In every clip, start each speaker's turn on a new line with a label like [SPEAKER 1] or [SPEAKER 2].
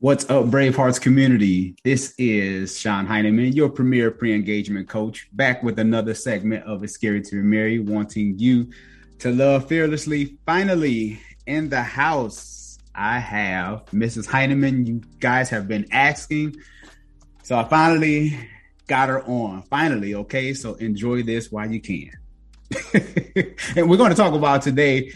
[SPEAKER 1] What's up, Bravehearts community? This is Sean Heineman, your premier pre engagement coach, back with another segment of It's Scary to Be wanting you to love fearlessly. Finally, in the house, I have Mrs. Heineman. You guys have been asking. So I finally got her on. Finally, okay? So enjoy this while you can. and we're going to talk about today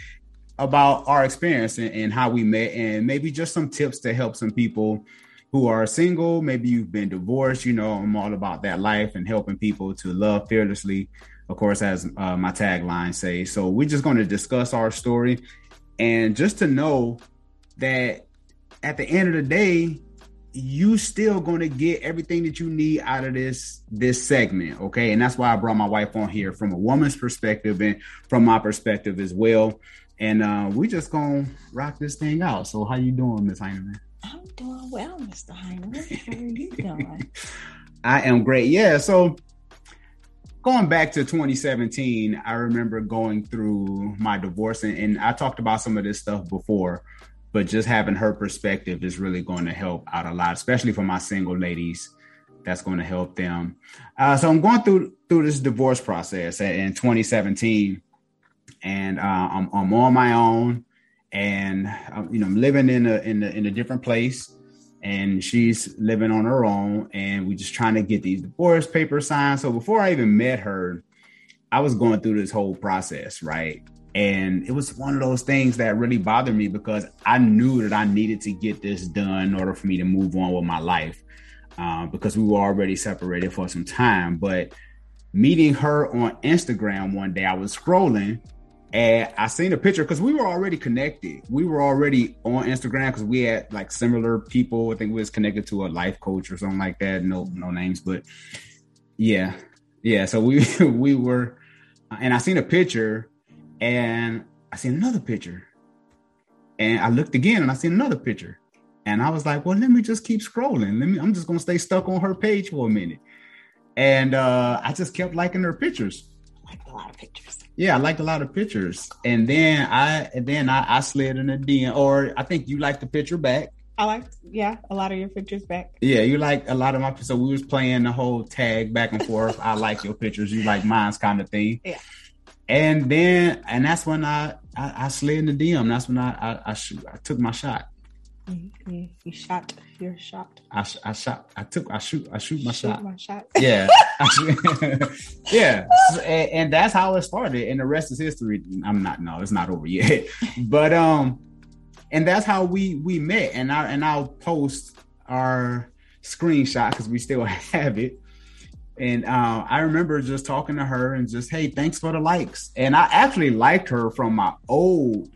[SPEAKER 1] about our experience and, and, how we met and maybe just some tips to help some people who are single. Maybe you've been divorced you know i'm all about that life and helping people to love fearlessly of course as uh, my tagline says so we're just going to discuss our story and just to know that at the end of the day you still going to get everything that you need out of this this segment okay? And that's why i brought my wife on here from a woman's perspective and from my perspective as well and uh, we just gonna rock this thing out. So how you doing, Miss Heineman?
[SPEAKER 2] I'm doing well, Mr. Heineman. How are you doing?
[SPEAKER 1] I am great. Yeah. So going back to 2017, I remember going through my divorce, and, and I talked about some of this stuff before, but just having her perspective is really going to help out a lot, especially for my single ladies. That's going to help them. Uh, so I'm going through through this divorce process in 2017 and uh, I'm, I'm on my own, and I'm, you know I'm living in a in a in a different place, and she's living on her own, and we're just trying to get these divorce papers signed. So before I even met her, I was going through this whole process, right? And it was one of those things that really bothered me because I knew that I needed to get this done in order for me to move on with my life. Uh, because we were already separated for some time. But meeting her on Instagram one day, I was scrolling and I seen a picture because we were already connected. We were already on Instagram because we had like similar people. I think we was connected to a life coach or something like that. No, no names, but yeah, yeah. So we we were, and I seen a picture, and I seen another picture, and I looked again, and I seen another picture, and I was like, well, let me just keep scrolling. Let me. I'm just gonna stay stuck on her page for a minute, and uh I just kept liking her pictures.
[SPEAKER 2] Like a lot of pictures
[SPEAKER 1] yeah, I liked a lot of pictures, and then I and then I, I slid in a DM, or I think you liked the picture back.
[SPEAKER 2] I liked, yeah, a lot of your pictures back.
[SPEAKER 1] Yeah, you like a lot of my. So we was playing the whole tag back and forth. I like your pictures, you like mine's kind of thing.
[SPEAKER 2] Yeah.
[SPEAKER 1] And then, and that's when I I, I slid in the DM. That's when I I, I, shoot, I took my shot.
[SPEAKER 2] You, you shot your shot.
[SPEAKER 1] I, I shot. I took. I shoot. I shoot my
[SPEAKER 2] shoot
[SPEAKER 1] shot.
[SPEAKER 2] My shot.
[SPEAKER 1] Yeah. yeah. And, and, that's how it started, and the rest is history. I'm not. No, it's not over yet. but um, and that's how we we met. And I and I'll post our screenshot because we still have it. And uh, I remember just talking to her and just, hey, thanks for the likes. And I actually liked her from my old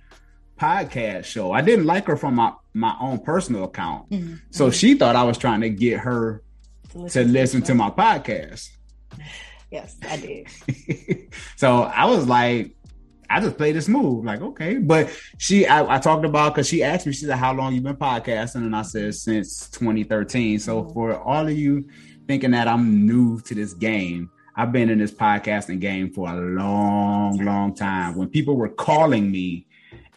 [SPEAKER 1] podcast show. I didn't like her from my my own personal account. Mm-hmm. So mm-hmm. she thought I was trying to get her to listen, to, listen to, my podcast.
[SPEAKER 2] Yes, I did.
[SPEAKER 1] so I was like, I just played this move, like, okay. But she, I, I talked about because she asked me, she said, How long you been podcasting? And I said, Since 2013. So mm-hmm. for all of you thinking that I'm new to this game, I've been in this podcasting game for a long, long time. When people were calling me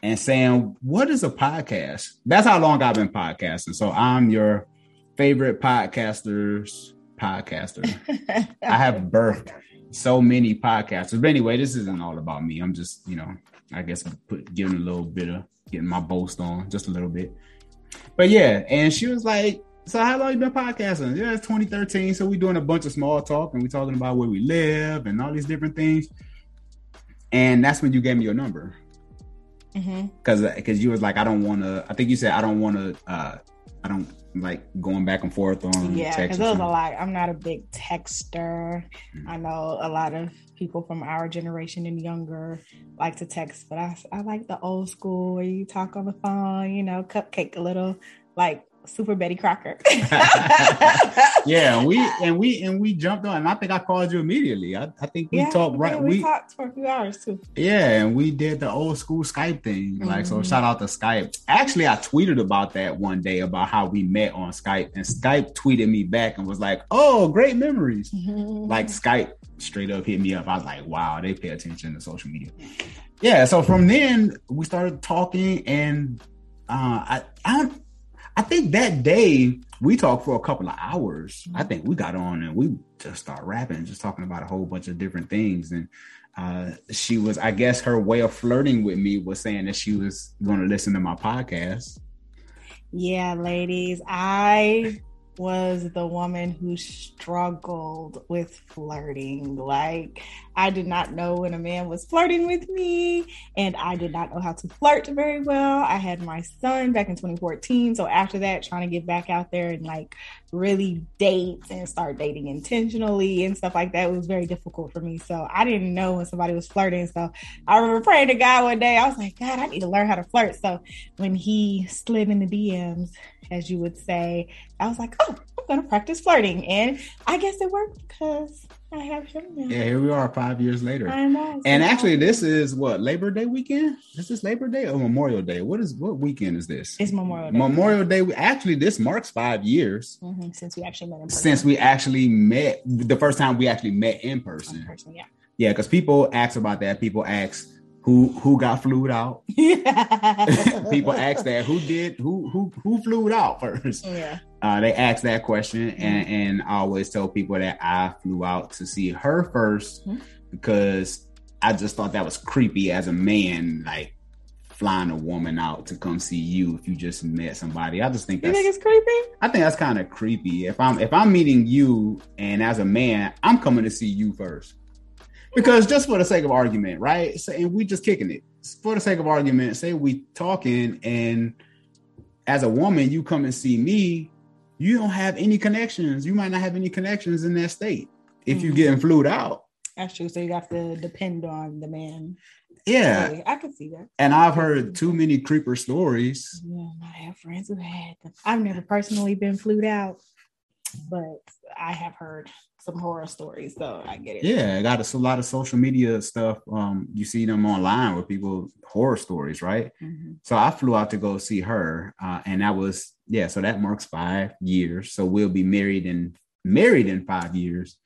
[SPEAKER 1] and saying, What is a podcast? That's how long I've been podcasting. So I'm your favorite podcaster's podcaster. I have birthed so many podcasters. But anyway, this isn't all about me. I'm just, you know, I guess put giving a little bit of getting my boast on just a little bit. But yeah, and she was like, So how long you been podcasting? Yeah, it's 2013. So we doing a bunch of small talk and we talking about where we live and all these different things. And that's when you gave me your number because mm-hmm. because you was like I don't want to. I think you said I don't want to. uh I don't like going back and forth on
[SPEAKER 2] yeah because it was a lot i'm not a big texter mm-hmm. i know a lot of people from our generation and younger like to text but i, I like the old school where you talk on the phone you know cupcake a little like Super Betty Crocker.
[SPEAKER 1] yeah, and we and we and we jumped on, and I think I called you immediately. I, I think we yeah, talked right.
[SPEAKER 2] We, we, talked for a few hours too.
[SPEAKER 1] Yeah, and we did the old school Skype thing. Like, mm-hmm. so shout out to Skype. Actually, I tweeted about that one day about how we met on Skype, and Skype tweeted me back and was like, "Oh, great memories." Mm-hmm. Like Skype straight up hit me up. I was like, "Wow, they pay attention to social media." Yeah, so from then we started talking, and uh, I I don't I think that day we talked for a couple of hours. I think we got on and we just started rapping, just talking about a whole bunch of different things. And uh, she was, I guess, her way of flirting with me was saying that she was going to listen to my podcast.
[SPEAKER 2] Yeah, ladies, I was the woman who struggled with flirting. Like, I did not know when a man was flirting with me, and I did not know how to flirt very well. I had my son back in 2014. So, after that, trying to get back out there and like really date and start dating intentionally and stuff like that was very difficult for me. So, I didn't know when somebody was flirting. So, I remember praying to God one day, I was like, God, I need to learn how to flirt. So, when he slid in the DMs, as you would say, I was like, oh, I'm going to practice flirting. And I guess it worked because I have him now.
[SPEAKER 1] Yeah, here we are five years later.
[SPEAKER 2] I know.
[SPEAKER 1] And actually, this is what Labor Day weekend. This Is Labor Day or Memorial Day? What is what weekend is this?
[SPEAKER 2] It's Memorial Day.
[SPEAKER 1] Memorial Day. Actually, this marks five years
[SPEAKER 2] mm-hmm, since we actually met in person.
[SPEAKER 1] Since we actually met the first time we actually met in person.
[SPEAKER 2] In person yeah.
[SPEAKER 1] Yeah, because people ask about that. People ask who who got flued out. People ask that who did who who who flew out first.
[SPEAKER 2] Yeah.
[SPEAKER 1] Uh, they ask that question, and and I always tell people that I flew out to see her 1st mm-hmm. because I just thought that was creepy as a man, like flying a woman out to come see you if you just met somebody. I just think
[SPEAKER 2] that's, you think it's creepy.
[SPEAKER 1] I think that's kind of creepy. If I'm if I'm meeting you and as a man, I'm coming to see you first because just for the sake of argument, right? So, and we just kicking it for the sake of argument. Say we talking, and as a woman, you come and see me. You don't have any connections. You might not have any connections in that state if mm-hmm. you're getting flued out.
[SPEAKER 2] That's true. So you have to depend on the man.
[SPEAKER 1] Yeah,
[SPEAKER 2] I can see that.
[SPEAKER 1] And I've heard too many creeper stories.
[SPEAKER 2] Yeah, I have friends who had them. I've never personally been flued out, but I have heard some horror stories, so I get it.
[SPEAKER 1] Yeah, I got a, a, lot of social media stuff. Um, you see them online with people horror stories, right? Mm-hmm. So I flew out to go see her, uh, and that was yeah. So that marks five years. So we'll be married in married in five years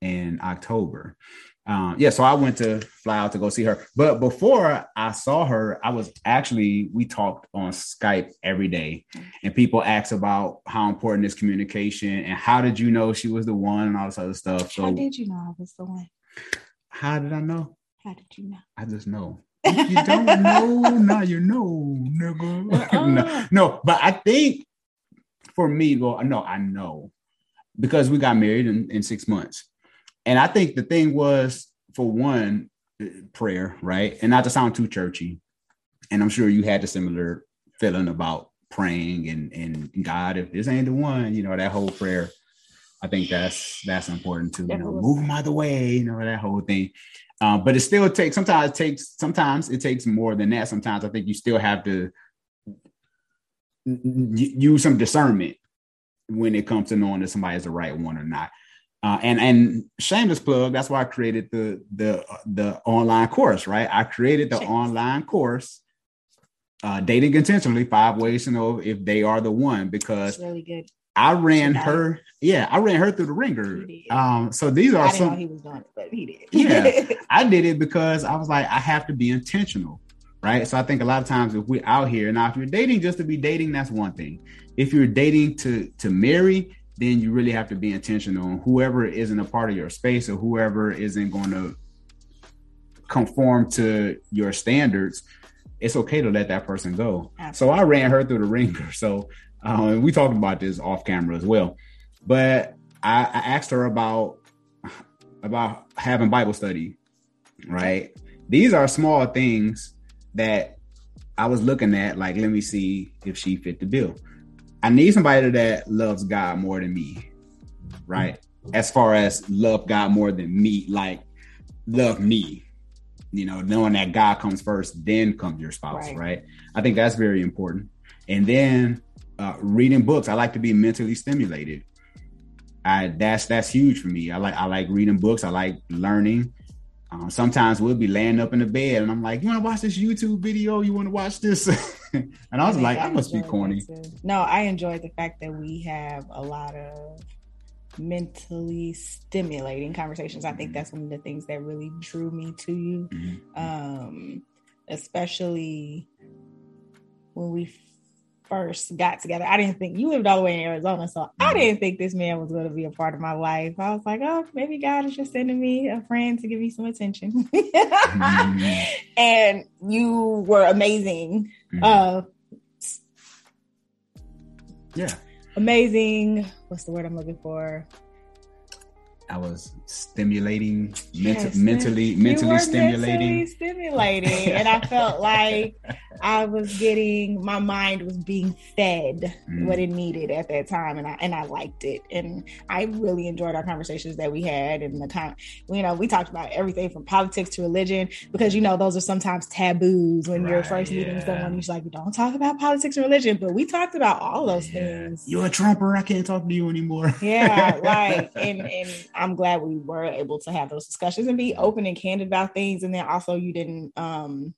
[SPEAKER 1] in October. Um, yeah, so I went to fly out to go see her. But before I saw her, I was actually we talked on Skype every day, and people asked about how important is communication and how did you know she was the one and all this other stuff.
[SPEAKER 2] So how did you know I was the one?
[SPEAKER 1] How did I know?
[SPEAKER 2] How did you know? I
[SPEAKER 1] just know. If you don't know, now you know, nigga. no, no, but I think for me, well, no, I know because we got married in, in six months. And I think the thing was, for one, prayer, right? And not to sound too churchy. And I'm sure you had a similar feeling about praying and and God, if this ain't the one, you know, that whole prayer. I think that's that's important too. You know, move them out of the way, you know, that whole thing. Um, but it still takes sometimes it takes sometimes it takes more than that. Sometimes I think you still have to use some discernment when it comes to knowing that somebody is the right one or not. Uh, and and shameless plug. That's why I created the the the online course. Right, I created the online course, uh, dating intentionally. Five ways to know if they are the one. Because
[SPEAKER 2] That's really good.
[SPEAKER 1] I ran her, yeah, I ran her through the ringer. Um, so these are some.
[SPEAKER 2] he was doing it, but he did.
[SPEAKER 1] yeah, I did it because I was like, I have to be intentional, right? So I think a lot of times if we're out here now, if you're dating just to be dating, that's one thing. If you're dating to to marry, then you really have to be intentional on whoever isn't a part of your space or whoever isn't going to conform to your standards it's okay to let that person go. Absolutely. so i ran her through the ringer. So um, we talked about this off camera as well. But I, I asked her about about having bible study right? These are small things that i was looking at like let me see if she fit the bill I need somebody that loves God more than me, right? As far as love God more than me, like love me, you know, knowing that God comes first, then comes your spouse, right? right? I think that's very important. And then uh, reading books, I like to be mentally stimulated. I that's that's huge for me. I like I like reading books. I like learning. Um, sometimes we'll be laying up in the bed and I'm like, you want to watch this YouTube video? You want to watch this? and I was I like, I, I must be corny.
[SPEAKER 2] No, I enjoyed the fact that we have a lot of mentally stimulating conversations. I think mm-hmm. that's one of the things that really drew me to you, mm-hmm. um, especially when we first got together, I didn't think you lived all the way in Arizona, so I
[SPEAKER 1] Mm-hmm.
[SPEAKER 2] didn't think this man was going to be a part of my life. I was like, oh, maybe God is just sending me a friend to give me some attention.
[SPEAKER 1] Mhm.
[SPEAKER 2] and you were amazing.
[SPEAKER 1] Mhm.
[SPEAKER 2] Uh,
[SPEAKER 1] yeah,
[SPEAKER 2] amazing. What's the word I'm looking for?
[SPEAKER 1] I was stimulating, mental,
[SPEAKER 2] Yes,
[SPEAKER 1] mentally, mentally stimulating.
[SPEAKER 2] mentally stimulating, and I felt like I was getting my mind was being fed
[SPEAKER 1] Mm.
[SPEAKER 2] what it needed at that time, and I and I liked it, and I really enjoyed our conversations that we had, and the kind, you know, we talked about everything from politics to religion because you know those are sometimes taboos when you're
[SPEAKER 1] Right,
[SPEAKER 2] first meeting someone. You're like, don't talk about politics and religion, but we talked about all those
[SPEAKER 1] Yeah.
[SPEAKER 2] things.
[SPEAKER 1] You're a Trumper. I can't talk to you anymore.
[SPEAKER 2] yeah like and and i'm glad we were able to have those discussions and be open and candid about things and then also you didn't um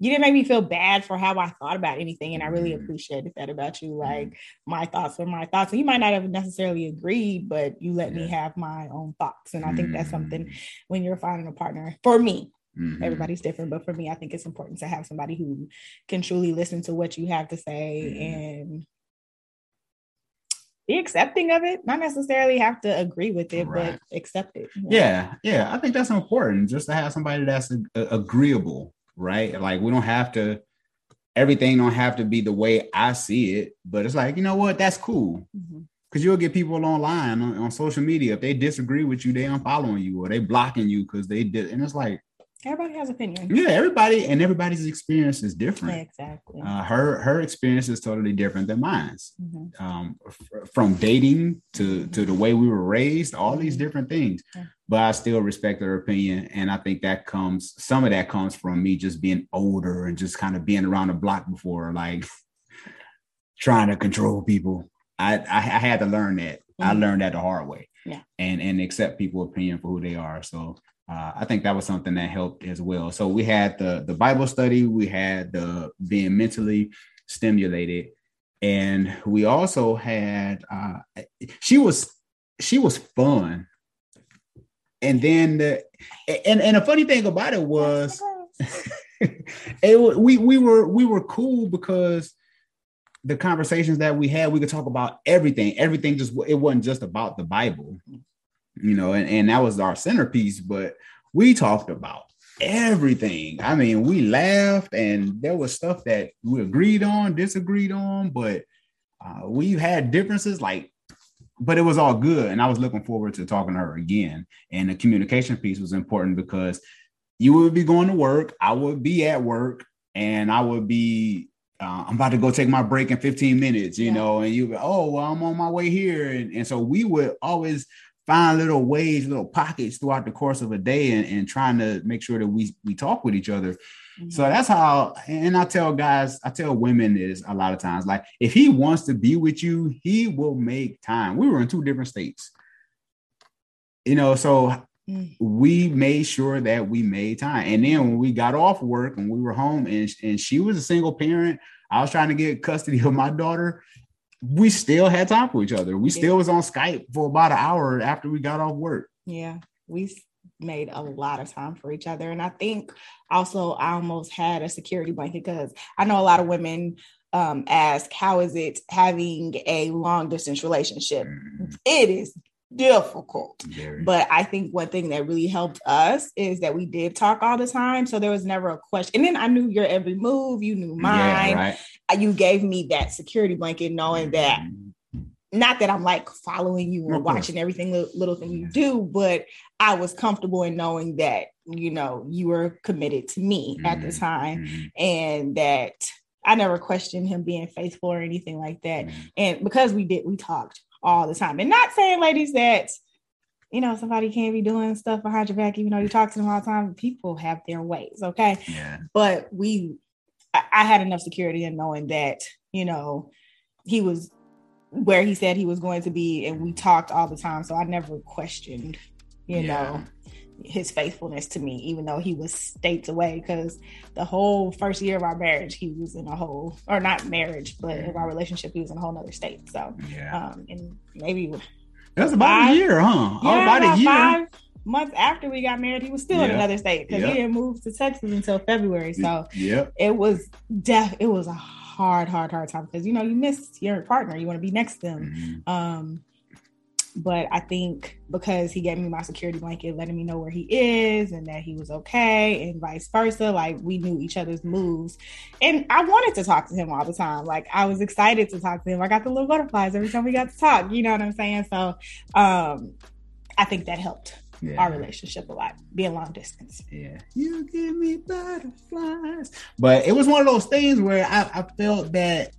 [SPEAKER 2] you didn't make me feel bad for how i thought about anything and i really
[SPEAKER 1] Mhm.
[SPEAKER 2] appreciated that about you like my thoughts were my thoughts and you might not have necessarily agreed but you let me have my own thoughts and i think that's something
[SPEAKER 1] Mm.
[SPEAKER 2] when you're finding a partner for me
[SPEAKER 1] Mhm.
[SPEAKER 2] everybody's different but for me i think it's important to have somebody who can truly listen to what you have to say
[SPEAKER 1] Mhm.
[SPEAKER 2] and be accepting of it not necessarily have to agree with it
[SPEAKER 1] Right.
[SPEAKER 2] but accept it
[SPEAKER 1] Yeah, yeah. I think that's important just to have somebody that's a- agreeable, right? Like we don't have to. Everything don't have to be the way I see it, but it's like you know what? That's cool
[SPEAKER 2] Mhm.
[SPEAKER 1] because you'll get people online on, on social media if they disagree with you, they unfollowing you or they blocking you because they did, and it's like
[SPEAKER 2] everybody has opinions
[SPEAKER 1] yeah, everybody and everybody's experience is different.
[SPEAKER 2] exactly
[SPEAKER 1] Uh, her her experience is totally different than mine's.
[SPEAKER 2] Mhm.
[SPEAKER 1] um, f- from dating to to the way we were raised, all these
[SPEAKER 2] Mhm.
[SPEAKER 1] different things.
[SPEAKER 2] Yeah.
[SPEAKER 1] But I still respect her opinion, and I think that comes some of that comes from me just being older and just kind of being around the block before, like trying to control people. I I, I had to learn that. I
[SPEAKER 2] Mhm.
[SPEAKER 1] learned that the hard way.
[SPEAKER 2] Yeah.
[SPEAKER 1] and and accept people's opinion for who they are. So. Uh, I think that was something that helped as well. So we had the the Bible study, we had the being mentally stimulated, and we also had uh she was she was fun. And then the and and the funny thing about it was it we we were we were cool because the conversations that we had we could talk about everything. Everything just it wasn't just about the bible you know and, and that was our centerpiece but we talked about everything. I mean we laughed and there was stuff that we agreed on disagreed on but uh, we had differences like but it was all good. And i was looking forward to talking to her again. And the communication piece was important because you would be going to work i would be at work and i would be uh, i'm about to go take my break in 15 minutes you
[SPEAKER 2] Yeah.
[SPEAKER 1] know and you oh well i'm on my way here. And, and so we would always find little ways little pockets throughout the course of a day and, and trying to make sure that we we talk with each other so that's how, and I tell guys, I tell women is a lot of times like if he wants to be with you, he will make time. We were in two different states, you know, so
[SPEAKER 2] Mm.
[SPEAKER 1] we made sure that we made time. And then when we got off work and we were home, and and she was a single parent, I was trying to get custody of my daughter. We still had time for each other. We still was on Skype for about an hour after we got off work.
[SPEAKER 2] Yeah, we made a lot of time for each other. And I think also I almost had a security blanket because I know a lot of women um, ask, How is it having a long distance relationship?
[SPEAKER 1] Mm,
[SPEAKER 2] It is difficult.
[SPEAKER 1] very.
[SPEAKER 2] But I think one thing that really helped us is that we did talk all the time. So there was never a question. And then I knew your every move, you knew mine.
[SPEAKER 1] Yeah, right.
[SPEAKER 2] Uh, You gave me that security blanket, knowing that
[SPEAKER 1] Mm,
[SPEAKER 2] not that I'm like following you or watching everything little, thing you do, but I was comfortable in knowing that you know you were committed to me at the
[SPEAKER 1] Mhm.
[SPEAKER 2] time,
[SPEAKER 1] mm,
[SPEAKER 2] and that I never questioned him being faithful or anything like that. And because we did, we talked all the time, and not saying, ladies, that you know somebody can't be doing stuff behind your back, even though you talk to them all the time. People have their ways, okay
[SPEAKER 1] Yeah.
[SPEAKER 2] but we I, I had enough security in knowing that you know he was where he said he was going to be and we talked all the time so i never questioned you
[SPEAKER 1] Yeah.
[SPEAKER 2] know his faithfulness to me even though he was states away because the whole first year of our marriage he was in a whole or not marriage but in our relationship he was in a whole nother state so
[SPEAKER 1] Yeah.
[SPEAKER 2] um and maybe
[SPEAKER 1] That's about
[SPEAKER 2] Five-
[SPEAKER 1] a year, huh? oh,
[SPEAKER 2] yeah,
[SPEAKER 1] about a year.
[SPEAKER 2] five months after we got married he was still in another state because
[SPEAKER 1] Yeah.
[SPEAKER 2] he didn't move to texas until february so
[SPEAKER 1] yeah,
[SPEAKER 2] it was def it was a hard, hard, hard time because you know you miss your partner, you want to be next to them. Mm-hmm. Um, but I think because he gave me my security blanket, letting me know where he is and that he was okay, and vice versa, like we knew each other's moves. And I wanted to talk to him all the time. Like I was excited to talk to him. I got the little butterflies every time we got to talk. You know what I'm saying? So um, I think that helped yeah. our relationship a lot, being long distance.
[SPEAKER 1] Yeah. You give me butterflies. But it was one of those things where I, I felt that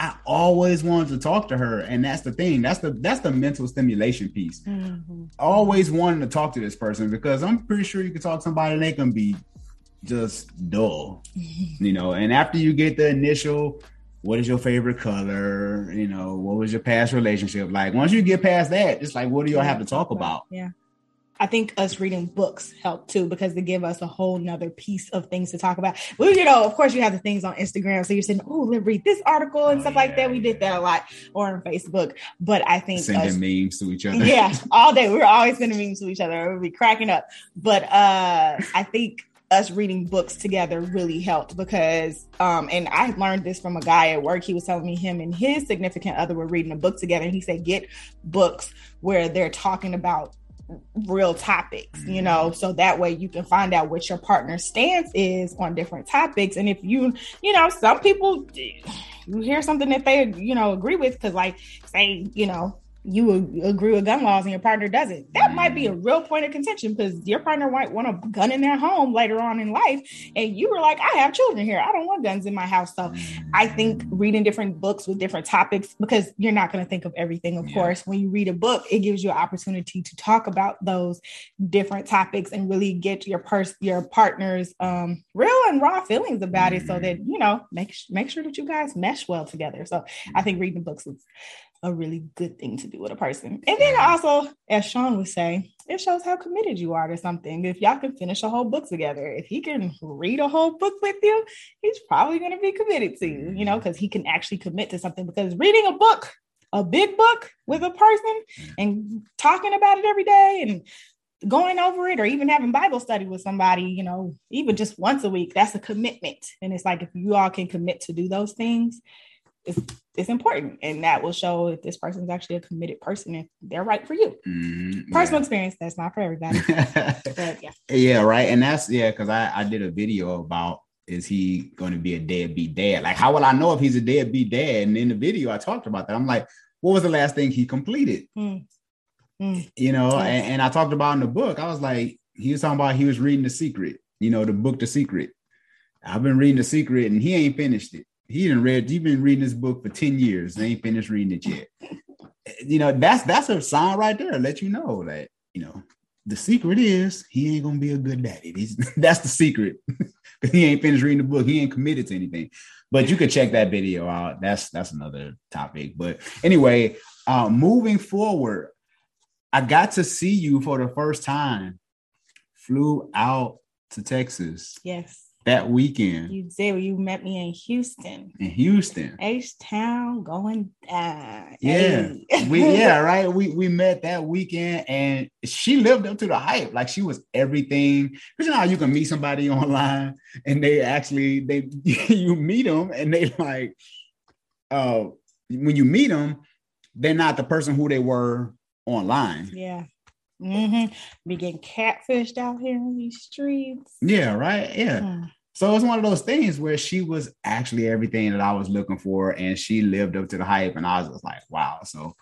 [SPEAKER 1] I always wanted to talk to her, and that's the thing. That's the that's the mental stimulation piece. Mm-hmm. Always wanting to talk to this person because I'm pretty sure you can talk to somebody and they can be just dull, you know. And after you get the initial, what is your favorite color? You know, what was your past relationship like? Once you get past that, it's like, what do y'all have to talk about?
[SPEAKER 2] Yeah. I think us reading books help too because they give us a whole nother piece of things to talk about. Well, you know, of course, you have the things on Instagram, so you're saying, "Oh, let's read this article" and oh, stuff yeah, like that. We did that a lot, or on Facebook. But I think
[SPEAKER 1] sending us, memes to each other,
[SPEAKER 2] yeah, all day. We are always sending memes to each other. We'll be cracking up. But uh I think us reading books together really helped because um and I learned this from a guy at work. He was telling me him and his significant other were reading a book together. And he said, get books where they're talking about real topics, you know, mm-hmm. so that way you can find out what your partner's stance is on different topics. And if you, you know, some people you hear something that they, you know, agree with, because like say, you know, you agree with gun laws and your partner doesn't. That might be a mm. real point of contention because your partner might want a gun in their home later on in life. And you were like, I have children here. I don't want guns in my house. So mm. I think reading different books with different topics, because you're not going to think of everything, of yeah. course. When you read a book, it gives you an opportunity to talk about those different topics and really get your pers- your partner's um, real and raw feelings about it so mm. that, you know, make, make sure that you guys mesh well together. So I think reading books is a really good thing to do with a person. And then also, as Sean would say, it shows how committed you are to something. If y'all can finish a whole book together, if he can read a whole book with you, he's probably going to be committed to you, you know, mm-hmm. because he can actually commit to something. Because reading a book, a big book with a person and talking about it every day and going over it or even having Bible study with somebody, you know, even just once a week, that's a commitment. And it's like if you all can commit to do those things, it's it's important. And that will show if this person is actually a committed person if they're right for you. Mm, personal yeah. experience that's not for everybody. But
[SPEAKER 1] yeah. Yeah right. And that's yeah because I, I did a video about is he going to be a deadbeat dad? Like how will i know if he's a deadbeat dad? And in the video i talked about that. I'm like what was the last thing he completed? Mm. Mm. you know yes. and, and i talked about in the book i was like he was talking about he was reading the secret you know the book the secret. I've been reading the secret and he ain't finished it he didn't read. you've been reading this book for ten years. They ain't finished reading it yet. You know that's that's a sign right there. Let you know that you know the secret is he ain't gonna be a good daddy. He's, that's the secret. he ain't finished reading the book. He ain't committed to anything. But you could check that video out. That's that's another topic. But anyway, uh, moving forward, I got to see you for the first time. Flew out to Texas.
[SPEAKER 2] Yes
[SPEAKER 1] that weekend.
[SPEAKER 2] You did. You met me in Houston.
[SPEAKER 1] In Houston.
[SPEAKER 2] H Town going down.
[SPEAKER 1] Yeah. we yeah, right. We we met that weekend and she lived up to the hype. Like she was everything. Because you know how you can meet somebody online and they actually they you meet them and they like uh when you meet them, they're not the person who they were online.
[SPEAKER 2] Yeah. Mm-hmm. Be getting catfished out here in these streets.
[SPEAKER 1] Yeah, right. Yeah. Mm. So it's one of those things where she was actually everything that I was looking for, and she lived up to the hype, and I was just like, wow. So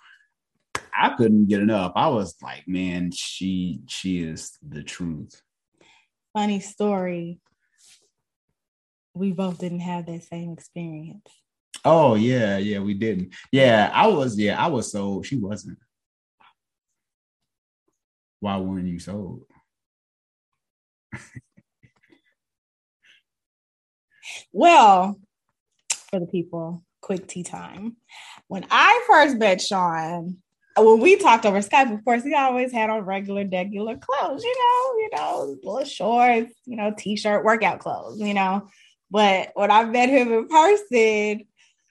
[SPEAKER 1] I couldn't get enough. I was like, man, she she is the truth.
[SPEAKER 2] Funny story. We both didn't have that same experience.
[SPEAKER 1] Oh yeah, yeah, we didn't. Yeah, I was. Yeah, I was so she wasn't why weren't you sold?
[SPEAKER 2] well, for the people, quick tea time. When I first met Sean, when we talked over Skype, of course, he always had on regular, regular clothes, you know, you know, little shorts, you know, t-shirt, workout clothes, you know. But when I met him in person,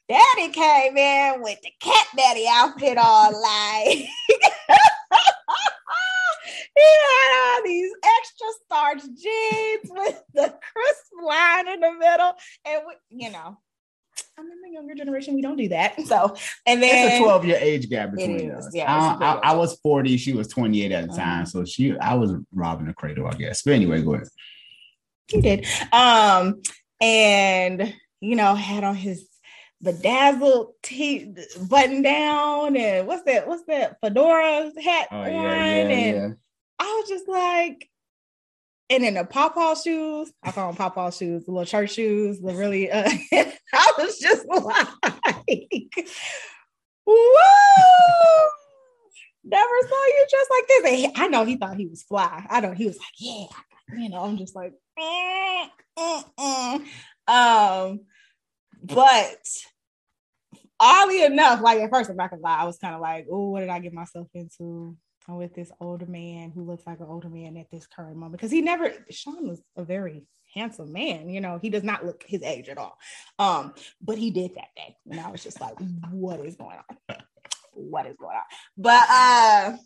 [SPEAKER 2] Daddy came in with the cat daddy outfit on, like he had all these extra starch jeans with the crisp line in the middle. And, we, you know, I'm in the younger generation. We don't do that. So, and then
[SPEAKER 1] it's a 12 year age gap between us. Yeah, I, I, I, was 40. She was 28 at the uh-huh. time. So she, I was robbing the cradle, I guess. But anyway, go ahead.
[SPEAKER 2] He did. Um, and you know, had on his bedazzled t button down and what's that? What's that fedora hat oh, on? Yeah, yeah, and yeah. I was just like, and then the pawpaw shoes, I call them pawpaw shoes, the little church shoes, the really, uh, I was just like, whoa, never saw you dressed like this. And he, I know he thought he was fly. I know he was like, yeah, you know, I'm just like, mm, mm, mm. um, but oddly enough, like at first, I'm not gonna lie, I was kind of like, oh, what did I get myself into? I'm with this older man who looks like an older man at this current moment because he never. Sean was a very handsome man. You know, he does not look his age at all. Um, but he did that day, and I was just like, what is going on? What is going on? But uh,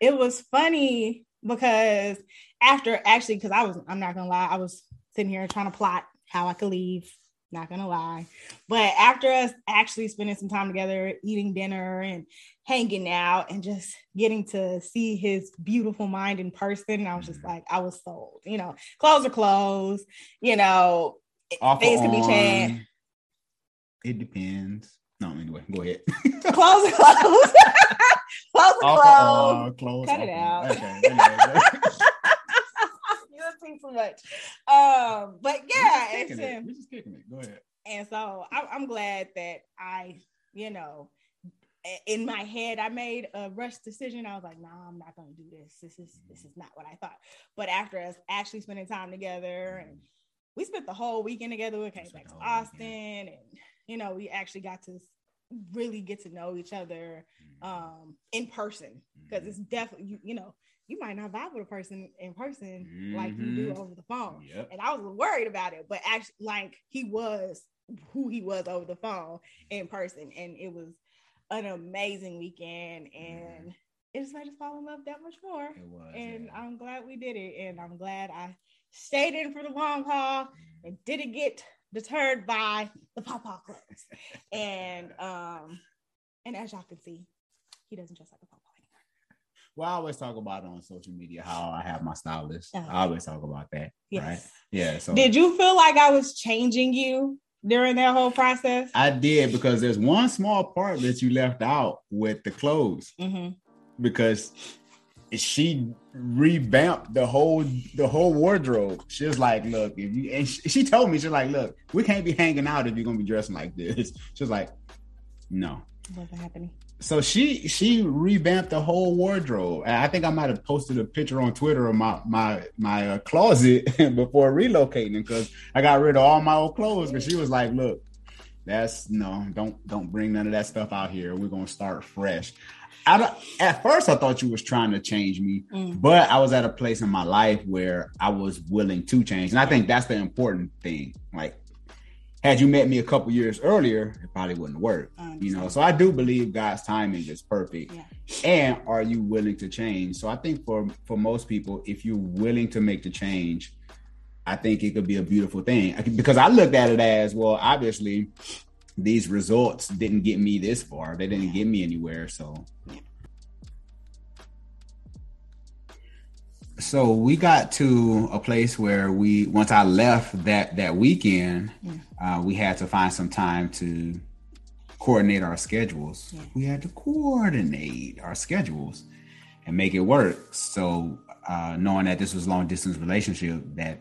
[SPEAKER 2] it was funny because after actually, because I was, I'm not gonna lie, I was sitting here trying to plot how I could leave not gonna lie. But after us actually spending some time together, eating dinner and hanging out and just getting to see his beautiful mind in person, I was just mm-hmm. like, I was sold. You know, clothes are clothes, you know, Off things can be changed.
[SPEAKER 1] It depends. No, anyway, go ahead.
[SPEAKER 2] clothes are clothes. clothes are clothes. clothes. Cut it out. Okay too much. Um, but yeah,
[SPEAKER 1] we're just, it. we're just kicking it. Go ahead.
[SPEAKER 2] And so I, I'm glad that I, you know, in my head I made a rush decision. I was like, nah, I'm not gonna do this. This is this is not what I thought. But after us actually spending time together and we spent the whole weekend together, we came back to Austin weekend. and you know, we actually got to really get to know each other mm-hmm. um in person because it's definitely you, you know you might not vibe with a person in person mm-hmm. like you do mm-hmm. over the phone. Yep. And I was worried about it, but actually, like he was who he was over the phone in person, and it was an amazing weekend, and mm. it just made us fall in love that much more. Was, and yeah. I'm glad we did it, and I'm glad I stayed in for the long haul and didn't get deterred by the pawpaw clothes. and um, and as y'all can see, he doesn't dress like a pawpaw.
[SPEAKER 1] Well, I always talk about it on social media how I have my stylist. I always talk about that. Yes. Right. Yeah. So
[SPEAKER 2] did you feel like I was changing you during that whole process?
[SPEAKER 1] I did because there's one small part that you left out with the clothes. Mm-hmm. Because she revamped the whole the whole wardrobe. She was like, "Look, if you," and she, she told me, she's like, "Look, we can't be hanging out if you're gonna be dressing like this." She was like, "No,
[SPEAKER 2] what's happening?"
[SPEAKER 1] So she she revamped the whole wardrobe. I think I might have posted a picture on Twitter of my my my uh, closet before relocating because I got rid of all my old clothes. Because she was like, "Look, that's no, don't don't bring none of that stuff out here. We're gonna start fresh." I, at first, I thought you was trying to change me, mm. but I was at a place in my life where I was willing to change, and I think that's the important thing. Like had you met me a couple years earlier, it probably wouldn't work. You know, so I do believe God's timing is perfect. Yeah. And are you willing to change? So I think for for most people, if you're willing to make the change, I think it could be a beautiful thing. Because I looked at it as well. Obviously, these results didn't get me this far. They didn't get me anywhere. So so we got to a place where we once I left that that weekend, yeah. Uh, we had to find some time to coordinate our schedules. Yeah. We had to coordinate our schedules and make it work. So uh, knowing that this was long distance relationship, that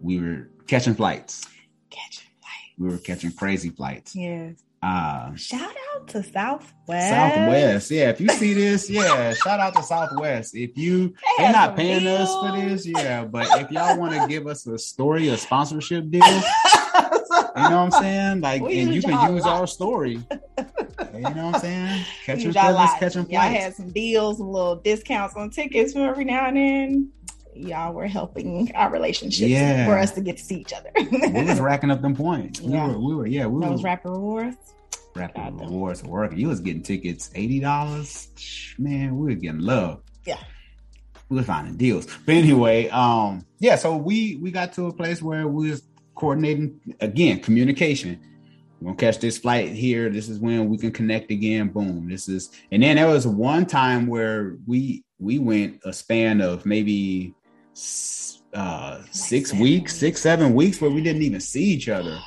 [SPEAKER 1] we were catching flights.
[SPEAKER 2] Catching flights.
[SPEAKER 1] We were catching crazy flights.
[SPEAKER 2] Yeah. Uh, shout out to Southwest.
[SPEAKER 1] Southwest, yeah. If you see this, yeah, shout out to Southwest. If you they are not paying deals. us for this, yeah, but if y'all want to give us a story, a sponsorship deal, you know what I'm saying? Like, we and you can use our story. you know what I'm saying? Catching feathers, catching.
[SPEAKER 2] Y'all had some deals, some little discounts on tickets from every now and then y'all were helping our relationships yeah. for us to get to see each other.
[SPEAKER 1] we was racking up them points. We yeah. were, we were, yeah, we
[SPEAKER 2] Those
[SPEAKER 1] was
[SPEAKER 2] rapid rewards.
[SPEAKER 1] Rapid rewards working. You was getting tickets eighty dollars. Man, we were getting love.
[SPEAKER 2] Yeah.
[SPEAKER 1] We were finding deals. But anyway, um, yeah, so we we got to a place where we was coordinating again, communication. we're gonna catch this flight here. This is when we can connect again. Boom. This is and then there was one time where we we went a span of maybe uh like six weeks, six, seven weeks where we didn't even see each other.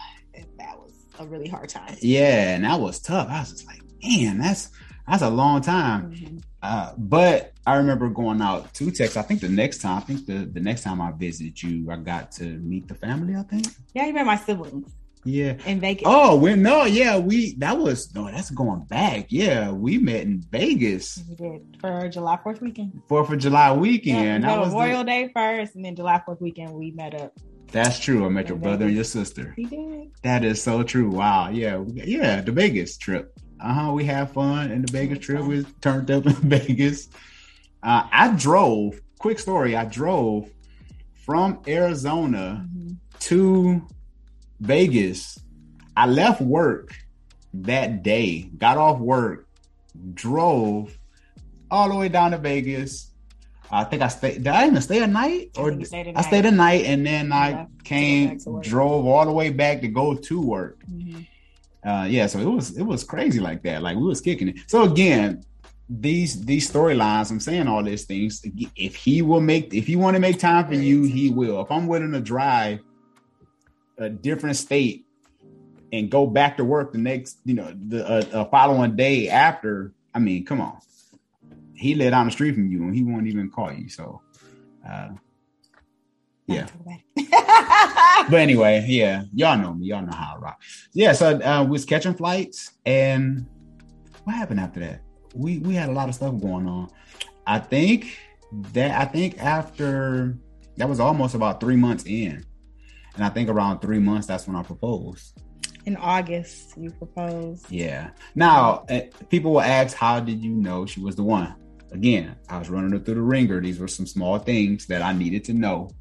[SPEAKER 2] That was a really hard time.
[SPEAKER 1] Yeah, and that was tough. I was just like, man, that's that's a long time. Mm-hmm. Uh, but I remember going out to Texas. I think the next time, I think the, the next time I visited you, I got to meet the family. I think.
[SPEAKER 2] Yeah, you met my siblings.
[SPEAKER 1] Yeah.
[SPEAKER 2] In Vegas.
[SPEAKER 1] Oh, we no, yeah, we that was no, that's going back. Yeah, we met in Vegas.
[SPEAKER 2] We did for July Fourth weekend.
[SPEAKER 1] Fourth of July weekend.
[SPEAKER 2] Yeah, no, Memorial the... Day first, and then July Fourth weekend we met up.
[SPEAKER 1] That's true. I met your brother and your sister.
[SPEAKER 2] He did.
[SPEAKER 1] That is so true. Wow. Yeah. Yeah. The Vegas trip. Uh huh. We had fun in the Vegas trip. We turned up in Vegas. Uh, I drove. Quick story. I drove from Arizona mm-hmm. to Vegas. I left work that day, got off work, drove all the way down to Vegas. I think I stayed. Did I even stay a night? Or I, stayed a night. I stayed a night, and then I came, drove all the way back to go to work. Mm-hmm. Uh, yeah, so it was it was crazy like that. Like we was kicking it. So again, these these storylines. I'm saying all these things. If he will make, if he want to make time for you, he will. If I'm willing to drive a different state and go back to work the next, you know, the uh, uh, following day after. I mean, come on. He lived down the street from you and he won't even call you. So, uh, yeah. but anyway, yeah, y'all know me. Y'all know how I rock. Yeah, so uh, we was catching flights, and what happened after that? We we had a lot of stuff going on. I think that I think after that was almost about three months in. And I think around three months, that's when I proposed.
[SPEAKER 2] In August, you proposed.
[SPEAKER 1] Yeah. Now, uh, people will ask, how did you know she was the one? Again, I was running her through the ringer. These were some small things that I needed to know.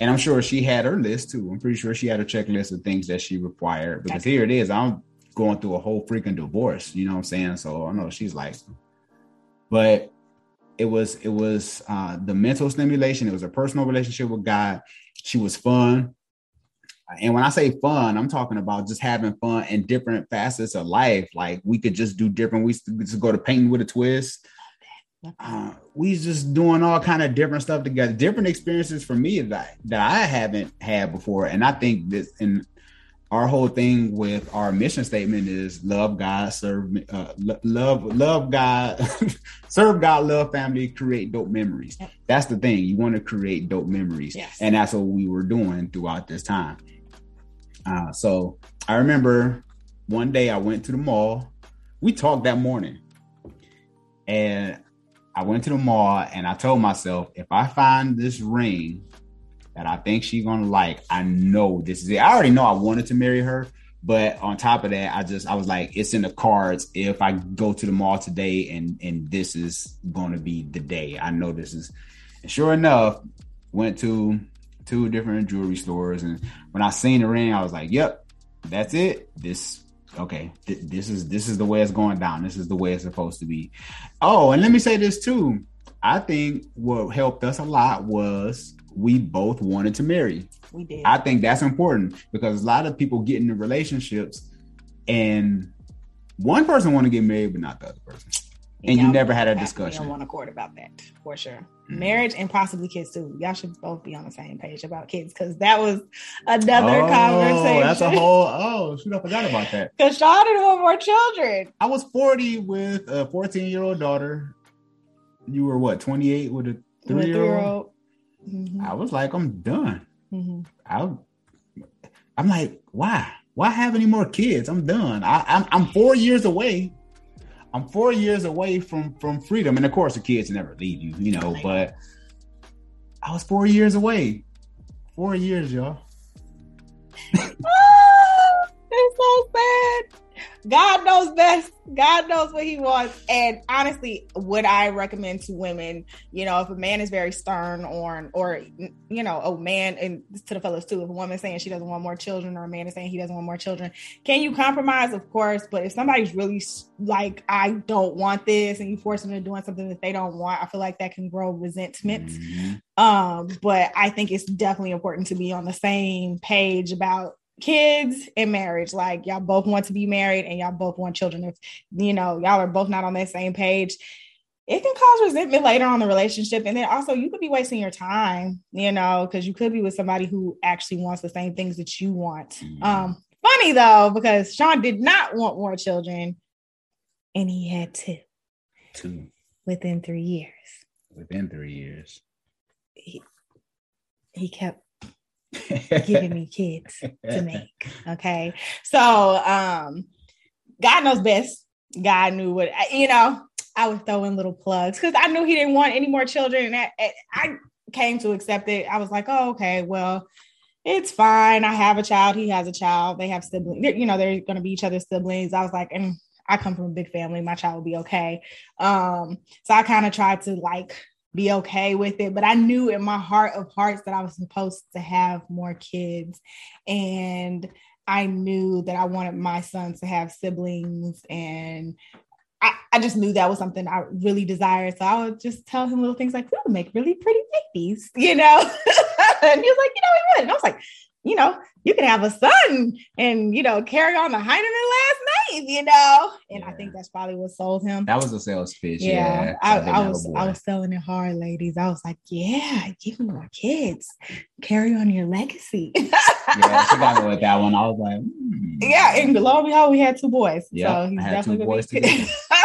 [SPEAKER 1] And I'm sure she had her list too. I'm pretty sure she had a checklist of things that she required because here it is. I'm going through a whole freaking divorce. You know what I'm saying? So I know she's like, but it was it was uh, the mental stimulation. It was a personal relationship with God. She was fun. And when I say fun, I'm talking about just having fun in different facets of life. Like we could just do different. We just go to painting with a twist. Uh, we just doing all kind of different stuff together, different experiences for me that that I haven't had before. And I think this and our whole thing with our mission statement is love God, serve uh, love love God, serve God, love family, create dope memories. Yep. That's the thing. You want to create dope memories, yes. and that's what we were doing throughout this time. Uh, so I remember one day I went to the mall. We talked that morning, and I went to the mall and I told myself, if I find this ring that I think she's gonna like, I know this is it. I already know I wanted to marry her, but on top of that, I just I was like, it's in the cards. If I go to the mall today and and this is gonna be the day, I know this is. And sure enough, went to two different jewelry stores. And when I seen the ring, I was like, "Yep, that's it. This okay. Th- this is this is the way it's going down. This is the way it's supposed to be." Oh, and let me say this too. I think what helped us a lot was we both wanted to marry.
[SPEAKER 2] We did.
[SPEAKER 1] I think that's important because a lot of people get into relationships and one person want to get married, but not the other person and you never had a discussion.
[SPEAKER 2] on one accord about that for sure. Mm-hmm. Marriage and possibly kids too. Y'all should both be on the same page about kids because that was another oh, conversation.
[SPEAKER 1] That's a whole. Oh, shoot! I forgot about that.
[SPEAKER 2] Because Sean didn't want more children.
[SPEAKER 1] I was forty with a fourteen-year-old daughter. You were what? Twenty-eight with a three-year-old. Mm-hmm. I was like, I'm done. Mm-hmm. I, I'm like, why? Why have any more kids? I'm done. I, I'm I'm four years away I'm four years away from from freedom, and of course, the kids never leave you, you know. But I was four years away. Four years, y'all.
[SPEAKER 2] Ah, oh, it's so sad. God knows best. God knows what he wants. And honestly, would I recommend to women, you know, if a man is very stern or, or, you know, a man and to the fellows too, if a woman's saying she doesn't want more children or a man is saying he doesn't want more children, can you compromise? Of course. But if somebody's really like, I don't want this and you force them to doing something that they don't want, I feel like that can grow resentment. Mm-hmm. Um, but I think it's definitely important to be on the same page about kids and marriage. Like y'all both want to be married and y'all both want children. If you know y'all are both not on that same page, it can cause resentment later on the relationship. And then also you could be wasting your time, you know, because you could be with somebody who actually wants the same things that you want. Mm-hmm. Um, funny though, because Sean did not want more children, and he had two.
[SPEAKER 1] Two.
[SPEAKER 2] Within three years.
[SPEAKER 1] Within three years.
[SPEAKER 2] He, he kept giving me kids to make. Okay. So um God knows best. God knew what you know. I was throwing little plugs because I knew he didn't want any more children. And I, I came to accept it. I was like, oh, okay, well, it's fine. I have a child. He has a child. They have siblings. They're, you know, they're going to be each other's siblings. I was like, and I come from a big family. My child will be okay. Um, so I kind of tried to like be okay with it. But I knew in my heart of hearts that I was supposed to have more kids. And I knew that I wanted my sons to have siblings and I, I just knew that was something I really desired. So I would just tell him little things like, we'll make really pretty babies, you know? and he was like, you know, we would. And I was like, you know, you can have a son and, you know, carry on the Heinemann last name, you know? And yeah. I think that's probably what sold him.
[SPEAKER 1] That was a sales pitch. Yeah. yeah I,
[SPEAKER 2] I was, I was selling it hard, ladies. I was like, yeah, give me my kids, carry on your legacy.
[SPEAKER 1] yeah, she got me with that one. I was like, hmm.
[SPEAKER 2] yeah. And lo and behold, we had two boys. Yeah. So he's definitely
[SPEAKER 1] two boys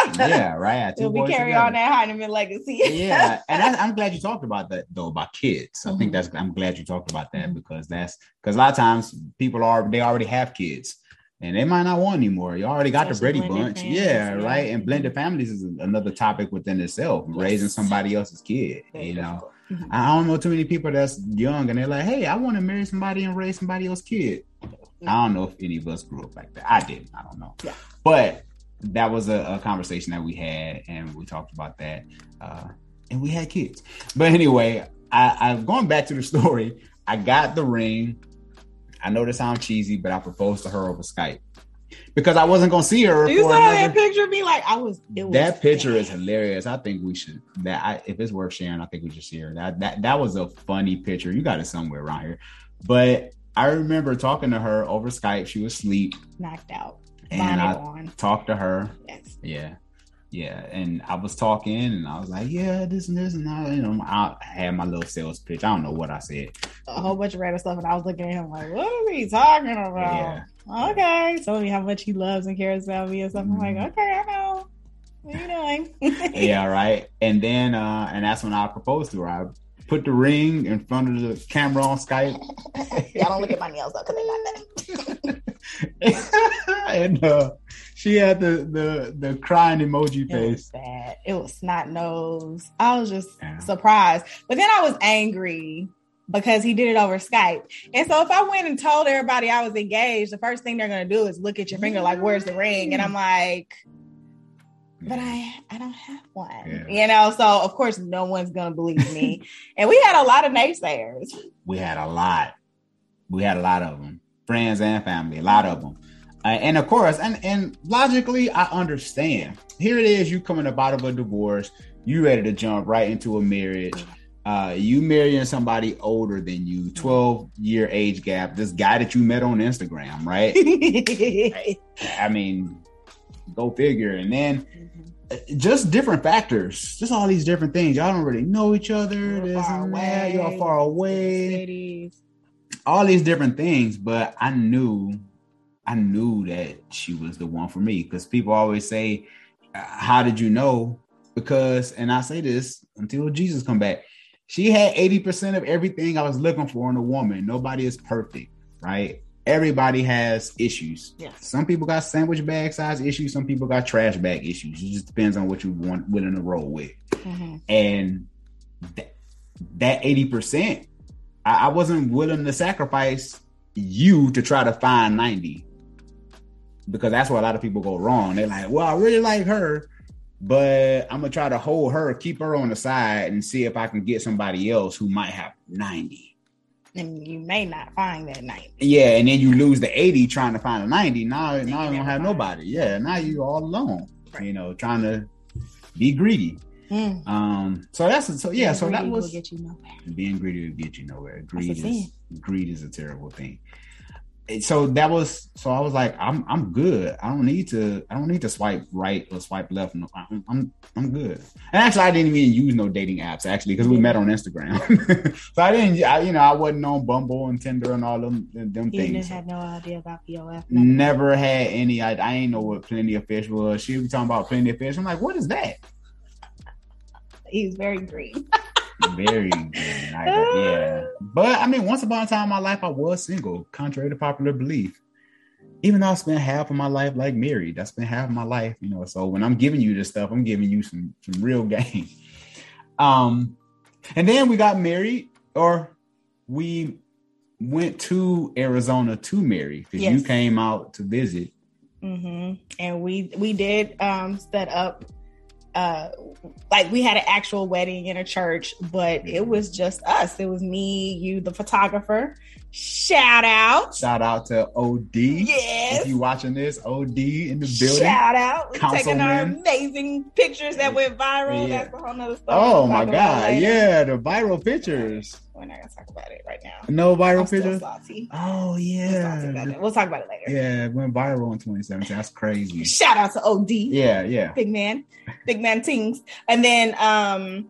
[SPEAKER 1] yeah, right.
[SPEAKER 2] He'll be carry together. on that Heinemann legacy.
[SPEAKER 1] yeah, and I, am glad you talked about that though about kids. I mm-hmm. think that's I'm glad you talked about that mm-hmm. because that's because a lot of times people are they already have kids and they might not want anymore. You already got Especially the Brady Bunch, families, yeah, yeah, right. And blended families is another topic within itself. Yes. Raising somebody else's kid, Very you know. Mm-hmm. I don't know too many people that's young and they're like, "Hey, I want to marry somebody and raise somebody else's kid." I don't know if any of us grew up like that. I didn't. I don't know. Yeah. But that was a, a, conversation that we had, and we talked about that, uh, and we had kids. But anyway, I, I going back to the story. I got the ring. I know this sounds cheesy, but I proposed to her over Skype because I wasn't gonna see her.
[SPEAKER 2] You saw another... that picture? of me like, I was.
[SPEAKER 1] was that picture is hilarious. I think we should. That I, if it's worth sharing, I think we should share that. That that was a funny picture. You got it somewhere around here, but I remember talking to her over Skype. She was asleep,
[SPEAKER 2] knocked out
[SPEAKER 1] and I on. talked to her. Yes. Yeah. Yeah. And I was talking and I was like, yeah, this and this and that. You know, I had my little sales pitch. I don't know what I said.
[SPEAKER 2] A whole bunch of random stuff. And I was looking at him like, what are we talking about? Yeah. Okay. Told me how much he loves and cares about me or something. Mm-hmm. like, okay, I know. What are you doing?
[SPEAKER 1] yeah, right. And then uh and that's when I proposed to her. I put the ring in front of the camera on Skype.
[SPEAKER 2] Y'all don't look at my nails though, because they got that.
[SPEAKER 1] and uh, she had the the the crying emoji face.
[SPEAKER 2] It was bad. It was snot nose. I was just yeah. surprised, but then I was angry because he did it over Skype. And so if I went and told everybody I was engaged, the first thing they're gonna do is look at your finger like, "Where's the ring?" And I'm like. But I, I don't have one, yeah. you know. So of course, no one's gonna believe me. and we had a lot of naysayers.
[SPEAKER 1] We had a lot. We had a lot of them friends and family, a lot of them. Uh, and of course, and, and logically, I understand. Here it is, you coming up out of a divorce, you ready to jump right into a marriage. Uh, you marrying somebody older than you, 12 year age gap, this guy that you met on Instagram, right? I mean, go figure. And then uh, just different factors, just all these different things. Y'all don't really know each other. You're far away. Y'all far away all these different things, but I knew, I knew that she was the one for me because people always say, "How did you know?" Because, and I say this until Jesus come back, she had eighty percent of everything I was looking for in a woman. Nobody is perfect, right? Everybody has issues.
[SPEAKER 2] Yes.
[SPEAKER 1] Some people got sandwich bag size issues. Some people got trash bag issues. It just depends on what you want willing to roll with. Mm-hmm. And th- that eighty percent I, I wasn't willing to sacrifice you to try to find 90 because that's where a lot of people go wrong. They're like, well, I really like her, but I'm gonna try to hold her, keep her on the side, and see if I can get somebody else who might have 90.
[SPEAKER 2] And you may not find that 90.
[SPEAKER 1] Yeah, and then you lose the 80 trying to find a 90. Now, now you don't have nobody. Yeah, now you all alone. Right. You know, trying to be greedy. Mm. Um, so that's so yeah. so that was
[SPEAKER 2] get you nowhere.
[SPEAKER 1] Being greedy will get you nowhere. Greed is greed is a terrible thing. So that was so I was like, I'm I'm good. I don't need to I don't need to swipe right or swipe left. No, I'm I'm, I'm good. And actually, I didn't even use no dating apps actually because we met on Instagram. so I didn't, I, you know, I wasn't on Bumble and Tinder and all them them
[SPEAKER 2] You
[SPEAKER 1] things.
[SPEAKER 2] had no idea about POF.
[SPEAKER 1] Never had any. I, I ain't know what Plenty of Fish was. She was talking about Plenty of Fish. I'm like, what is that?
[SPEAKER 2] He's very green.
[SPEAKER 1] Very good. I- yeah. But I mean, once upon a time in my life, I was single, contrary to popular belief. Even though I spent half of my life like married, I spent half of my life, you know. So when I'm giving you this stuff, I'm giving you some some real game. Um, and then we got married, or we went to Arizona to marry because you came out to visit.
[SPEAKER 2] Mm-hmm. And we we did um set up uh like we had an actual wedding in a church, but it was just us. It was me, you, the photographer. Shout out.
[SPEAKER 1] Shout out to OD.
[SPEAKER 2] Yes.
[SPEAKER 1] If you watching this, OD in the building.
[SPEAKER 2] Shout out. Taking our amazing pictures that went viral.
[SPEAKER 1] Yeah.
[SPEAKER 2] That's a whole nother story.
[SPEAKER 1] Oh my god,
[SPEAKER 2] later.
[SPEAKER 1] yeah, the viral pictures.
[SPEAKER 2] We're not gonna talk about it right now.
[SPEAKER 1] No viral
[SPEAKER 2] I'm salty.
[SPEAKER 1] Oh yeah,
[SPEAKER 2] we'll talk about it later.
[SPEAKER 1] yeah, it went viral in 2017. That's crazy.
[SPEAKER 2] Shout out to OD.
[SPEAKER 1] Yeah, yeah.
[SPEAKER 2] big man, big man things. And then um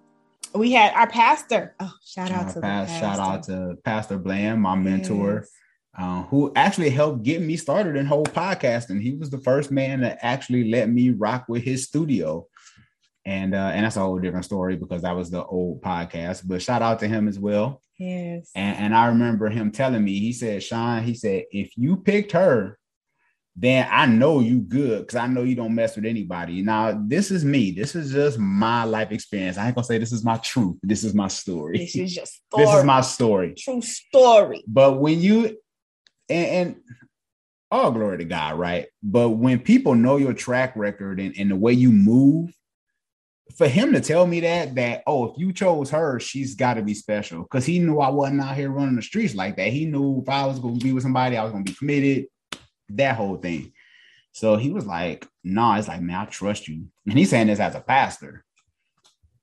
[SPEAKER 2] we had our pastor. Oh, shout out
[SPEAKER 1] Uh,
[SPEAKER 2] to
[SPEAKER 1] pass-
[SPEAKER 2] the
[SPEAKER 1] shout out to Pastor Bland, my mentor,
[SPEAKER 2] Yes.
[SPEAKER 1] uh, who actually helped get me started in whole podcasting. He was the first man that actually let me rock with his studio. And uh, and that's a whole different story because that was the old podcast. But shout out to him as well.
[SPEAKER 2] Yes.
[SPEAKER 1] And, and I remember him telling me, he said, Sean, he said, if you picked her, then I know you good because I know you don't mess with anybody. Now, this is me. This is just my life experience. I ain't gonna say this is my truth. This is my story.
[SPEAKER 2] This is your story.
[SPEAKER 1] This is my story.
[SPEAKER 2] true story.
[SPEAKER 1] But when you and, and all glory to God, right? But when people know your track record and, and the way you move, for him to tell me that that oh if you chose her she's got to be special. Because he knew i wasn't out here running the streets like that. He knew if i was going to be with somebody i was going to be committed that whole thing. So he was like nah it's like man i trust you. And he's saying this as a pastor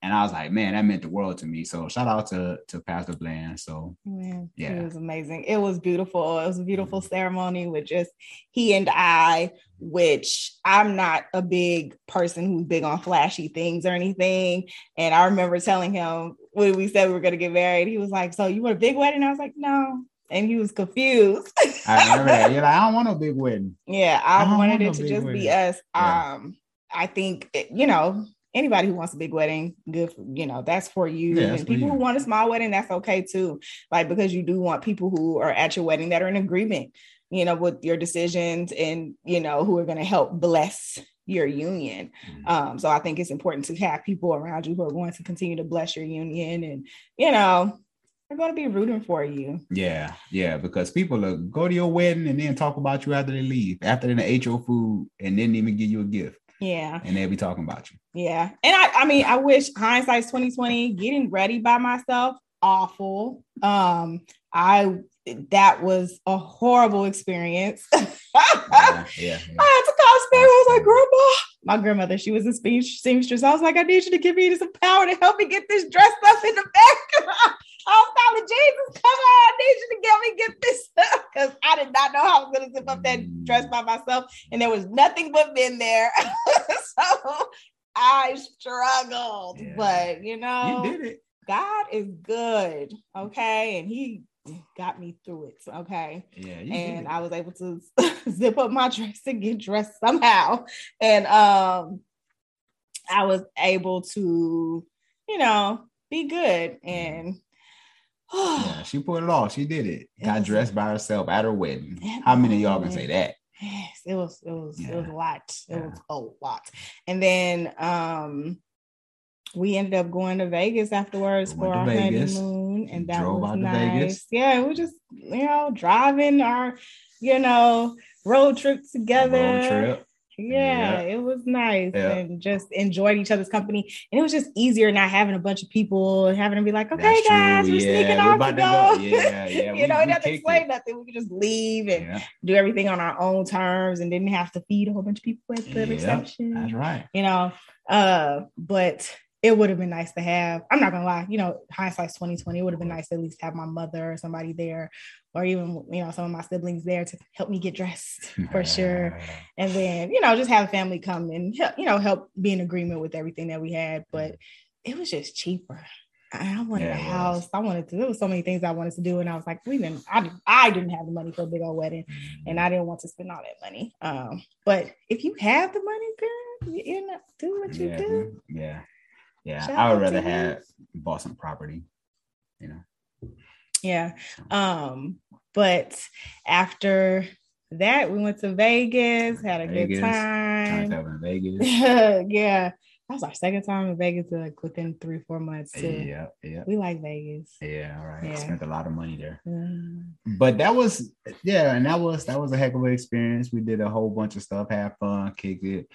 [SPEAKER 1] and i was like man that meant the world to me so shout out to to pastor bland so
[SPEAKER 2] Man,
[SPEAKER 1] Yeah.
[SPEAKER 2] it was amazing. It was beautiful. It was a beautiful ceremony with just he and I, which I'm not a big person who's big on flashy things or anything. And I remember telling him when we said we were going to get married, he was like, "So you want a big wedding?" I was like, "No," and he was confused.
[SPEAKER 1] i remember that you're like i don't want no big wedding
[SPEAKER 2] Yeah,
[SPEAKER 1] I
[SPEAKER 2] I, wanted
[SPEAKER 1] want no
[SPEAKER 2] it to just
[SPEAKER 1] wedding.
[SPEAKER 2] be us.
[SPEAKER 1] Yeah.
[SPEAKER 2] Um, I think you know anybody who wants a big wedding, good. For, you know, that's for you.
[SPEAKER 1] Yeah,
[SPEAKER 2] and people
[SPEAKER 1] you.
[SPEAKER 2] who want a small wedding, that's okay too. Like because you do want people who are at your wedding that are in agreement, you know, with your decisions and you know who are going to help bless your union.
[SPEAKER 1] Mhm.
[SPEAKER 2] Um, so I think it's important to have people around you who are going to continue to bless your union, and you know. They're going to be rooting for you.
[SPEAKER 1] Yeah, yeah, because people go to your wedding and then talk about you after they leave, after they ate your food and didn't even give you a gift,
[SPEAKER 2] Yeah.
[SPEAKER 1] and they'll be talking about you.
[SPEAKER 2] Yeah. And I I mean, I wish hindsight's 2020, getting ready by myself, awful. Um, I that was a horrible experience.
[SPEAKER 1] Yeah, yeah, yeah.
[SPEAKER 2] I had to call Sparrow. I was like, Grandma, my grandmother, she was a speech seamstress. I was like, I need you to give me some power to help me get this dressed up in the back. I was calling Jesus, come on, I need you to help me get this stuff because I did not know how I was going to zip up that dress by myself, and there was nothing but men there. so I struggled,
[SPEAKER 1] Yeah.
[SPEAKER 2] but you know,
[SPEAKER 1] You did it.
[SPEAKER 2] God is good, okay, and He got me through it, okay
[SPEAKER 1] Yeah,
[SPEAKER 2] and. I was able to zip up my dress and get dressed somehow. And um I was able to, you know, be good and
[SPEAKER 1] yeah, she pulled it off. She did it.
[SPEAKER 2] It
[SPEAKER 1] Got dressed by herself at her wedding. How many of y'all can say that?
[SPEAKER 2] Yes, it was it was it was a lot. It
[SPEAKER 1] Yeah.
[SPEAKER 2] was a lot. And then um we ended up going to Vegas afterwards
[SPEAKER 1] We
[SPEAKER 2] for our
[SPEAKER 1] Vegas.
[SPEAKER 2] honeymoon, and that
[SPEAKER 1] Drove
[SPEAKER 2] was nice. Yeah, we just you know driving our you know road trip together.
[SPEAKER 1] Road trip.
[SPEAKER 2] Yeah,
[SPEAKER 1] Yeah.
[SPEAKER 2] it was nice
[SPEAKER 1] Yeah.
[SPEAKER 2] and just enjoyed each other's company. And it was just easier not having a bunch of people and having to be like, okay,
[SPEAKER 1] That's
[SPEAKER 2] guys,
[SPEAKER 1] true.
[SPEAKER 2] we're
[SPEAKER 1] Yeah,
[SPEAKER 2] sneaking off to go.
[SPEAKER 1] go. Yeah, yeah,
[SPEAKER 2] you
[SPEAKER 1] we-
[SPEAKER 2] know,
[SPEAKER 1] we
[SPEAKER 2] have to explain
[SPEAKER 1] it.
[SPEAKER 2] nothing. We could just leave and do everything on our own terms and didn't have to feed a whole bunch of people at the reception.
[SPEAKER 1] that's right.
[SPEAKER 2] You know, uh, but it would have been nice to have. I'm not gonna lie, you know, hindsight's 2020. It would have been nice to at least have my mother or somebody there, or even you know some of my siblings there to help me get dressed for sure. And then you know just have a family come and help, you know help be in agreement with everything that we had. But it was just cheaper. I wanted yeah, a house. I wanted to. There was so many things I wanted to do, and I was like, we didn't. I, I didn't have the money for a big old wedding, mm-hmm. and I didn't want to spend all that money. Um, but if you have the money, girl, you, you know, do what you
[SPEAKER 1] yeah,
[SPEAKER 2] do.
[SPEAKER 1] Yeah, yeah. Shout I would rather have bought some property. You know.
[SPEAKER 2] Yeah. Um. But after that, we went to Vegas, had a Vegas, good time. in Vegas. yeah that was our second time in Vegas like within three, four months too.
[SPEAKER 1] Yeah, yeah.
[SPEAKER 2] We like Vegas.
[SPEAKER 1] Yeah, all right. Yeah. Spent a lot of money there. Mm. But that was yeah, and that was that was a heck of an experience. We did a whole bunch of stuff, had fun, kicked it.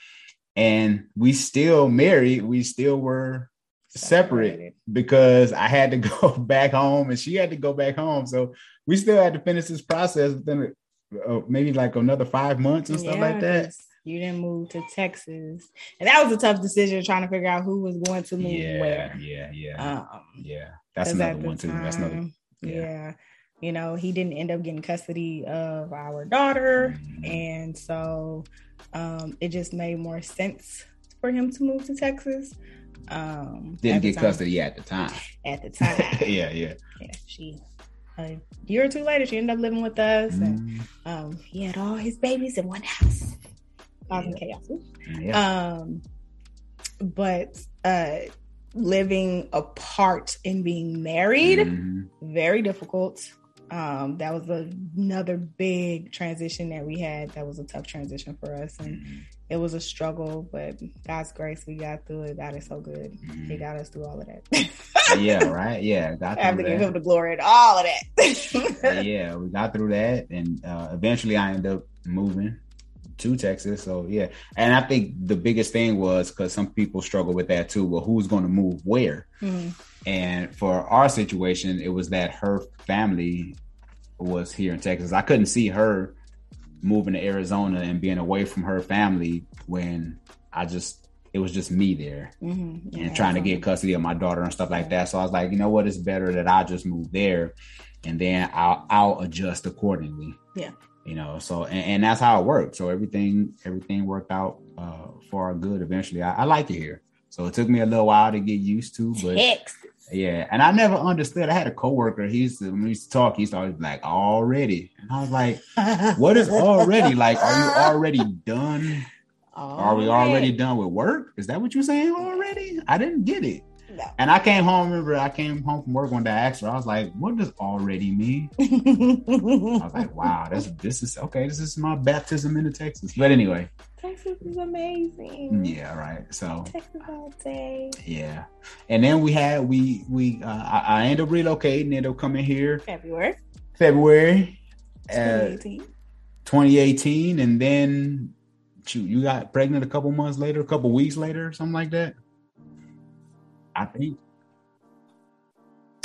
[SPEAKER 1] And we still married, we still were separate because I had to go back home and she had to go back home. So we still had to finish this process within uh, maybe like another five months and stuff yeah, like that
[SPEAKER 2] you didn't move to Texas, and that was a tough decision trying to figure out who was going to move
[SPEAKER 1] yeah,
[SPEAKER 2] where.
[SPEAKER 1] Yeah, yeah, um, yeah. That's another one too. That's another.
[SPEAKER 2] Yeah. yeah. you know, he didn't end up getting custody of our daughter, mm-hmm. and so um, it just made more sense for him to move to Texas. Um,
[SPEAKER 1] didn't get custody at the time.
[SPEAKER 2] At the time,
[SPEAKER 1] yeah, yeah,
[SPEAKER 2] yeah. She a year or two later, she ended up living with us, mm-hmm. and um, he had all his babies in one house causing yeah. chaos. Yeah. Um, but uh, living apart and being married, mm-hmm. very difficult. Um, that was another big transition that we had. That was a tough transition for us, and mm-hmm. it was a struggle. But God's grace, we got through it. God is so good. Mm-hmm. He got us through all of that.
[SPEAKER 1] yeah, right. Yeah,
[SPEAKER 2] got I have to that. give him the glory and all of that.
[SPEAKER 1] yeah, we got through that, and uh, eventually I ended up moving to Texas. So yeah, and I think the biggest thing was because some people struggle with that too. Well, who's going to move where? Mm-hmm. And for our situation, it was that her family was here in Texas. I couldn't see her moving to Arizona and being away from her family when I just it was just me there mm-hmm. yeah, and trying to get custody of my daughter and stuff like that. So I was like, you know what, it's better that I just move there and then I'll I'll adjust accordingly.
[SPEAKER 2] Yeah
[SPEAKER 1] you know so and, and, that's how it worked so everything everything worked out uh, for our good eventually I, I, like it here so it took me a little while to get used to but Texas. Yeah and i never understood i had a coworker he used to when we used to talk he used to always like already and i was like what is already like are you already done are we already done with work is that what you're saying already i didn't get it no. And I came home. Remember, I came home from work one day. I asked her. I was like, "What does already mean?" I was like, "Wow, this this is okay. This is my baptism into Texas." But anyway,
[SPEAKER 2] Texas is amazing.
[SPEAKER 1] Yeah, right. So
[SPEAKER 2] Texas all day.
[SPEAKER 1] Yeah, and then we had we we uh, I, I ended up relocating. Ended up coming here
[SPEAKER 2] February.
[SPEAKER 1] February. 2018. Uh, 2018, and then shoot, you got pregnant a couple months later, a couple weeks later, something like that. I think.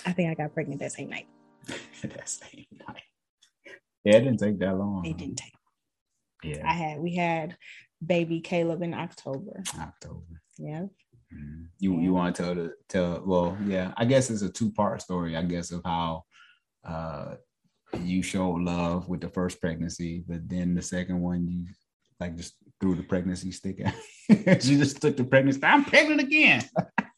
[SPEAKER 2] I think I got pregnant that same night.
[SPEAKER 1] that same night. Yeah, it didn't take that long.
[SPEAKER 2] It didn't take.
[SPEAKER 1] Yeah.
[SPEAKER 2] I had we had baby Caleb in October.
[SPEAKER 1] October.
[SPEAKER 2] Yeah.
[SPEAKER 1] Mm-hmm. You yeah. you want to tell the tell well yeah I guess it's a two part story I guess of how uh you showed love with the first pregnancy but then the second one you like just threw the pregnancy stick at she just took the pregnancy I'm pregnant again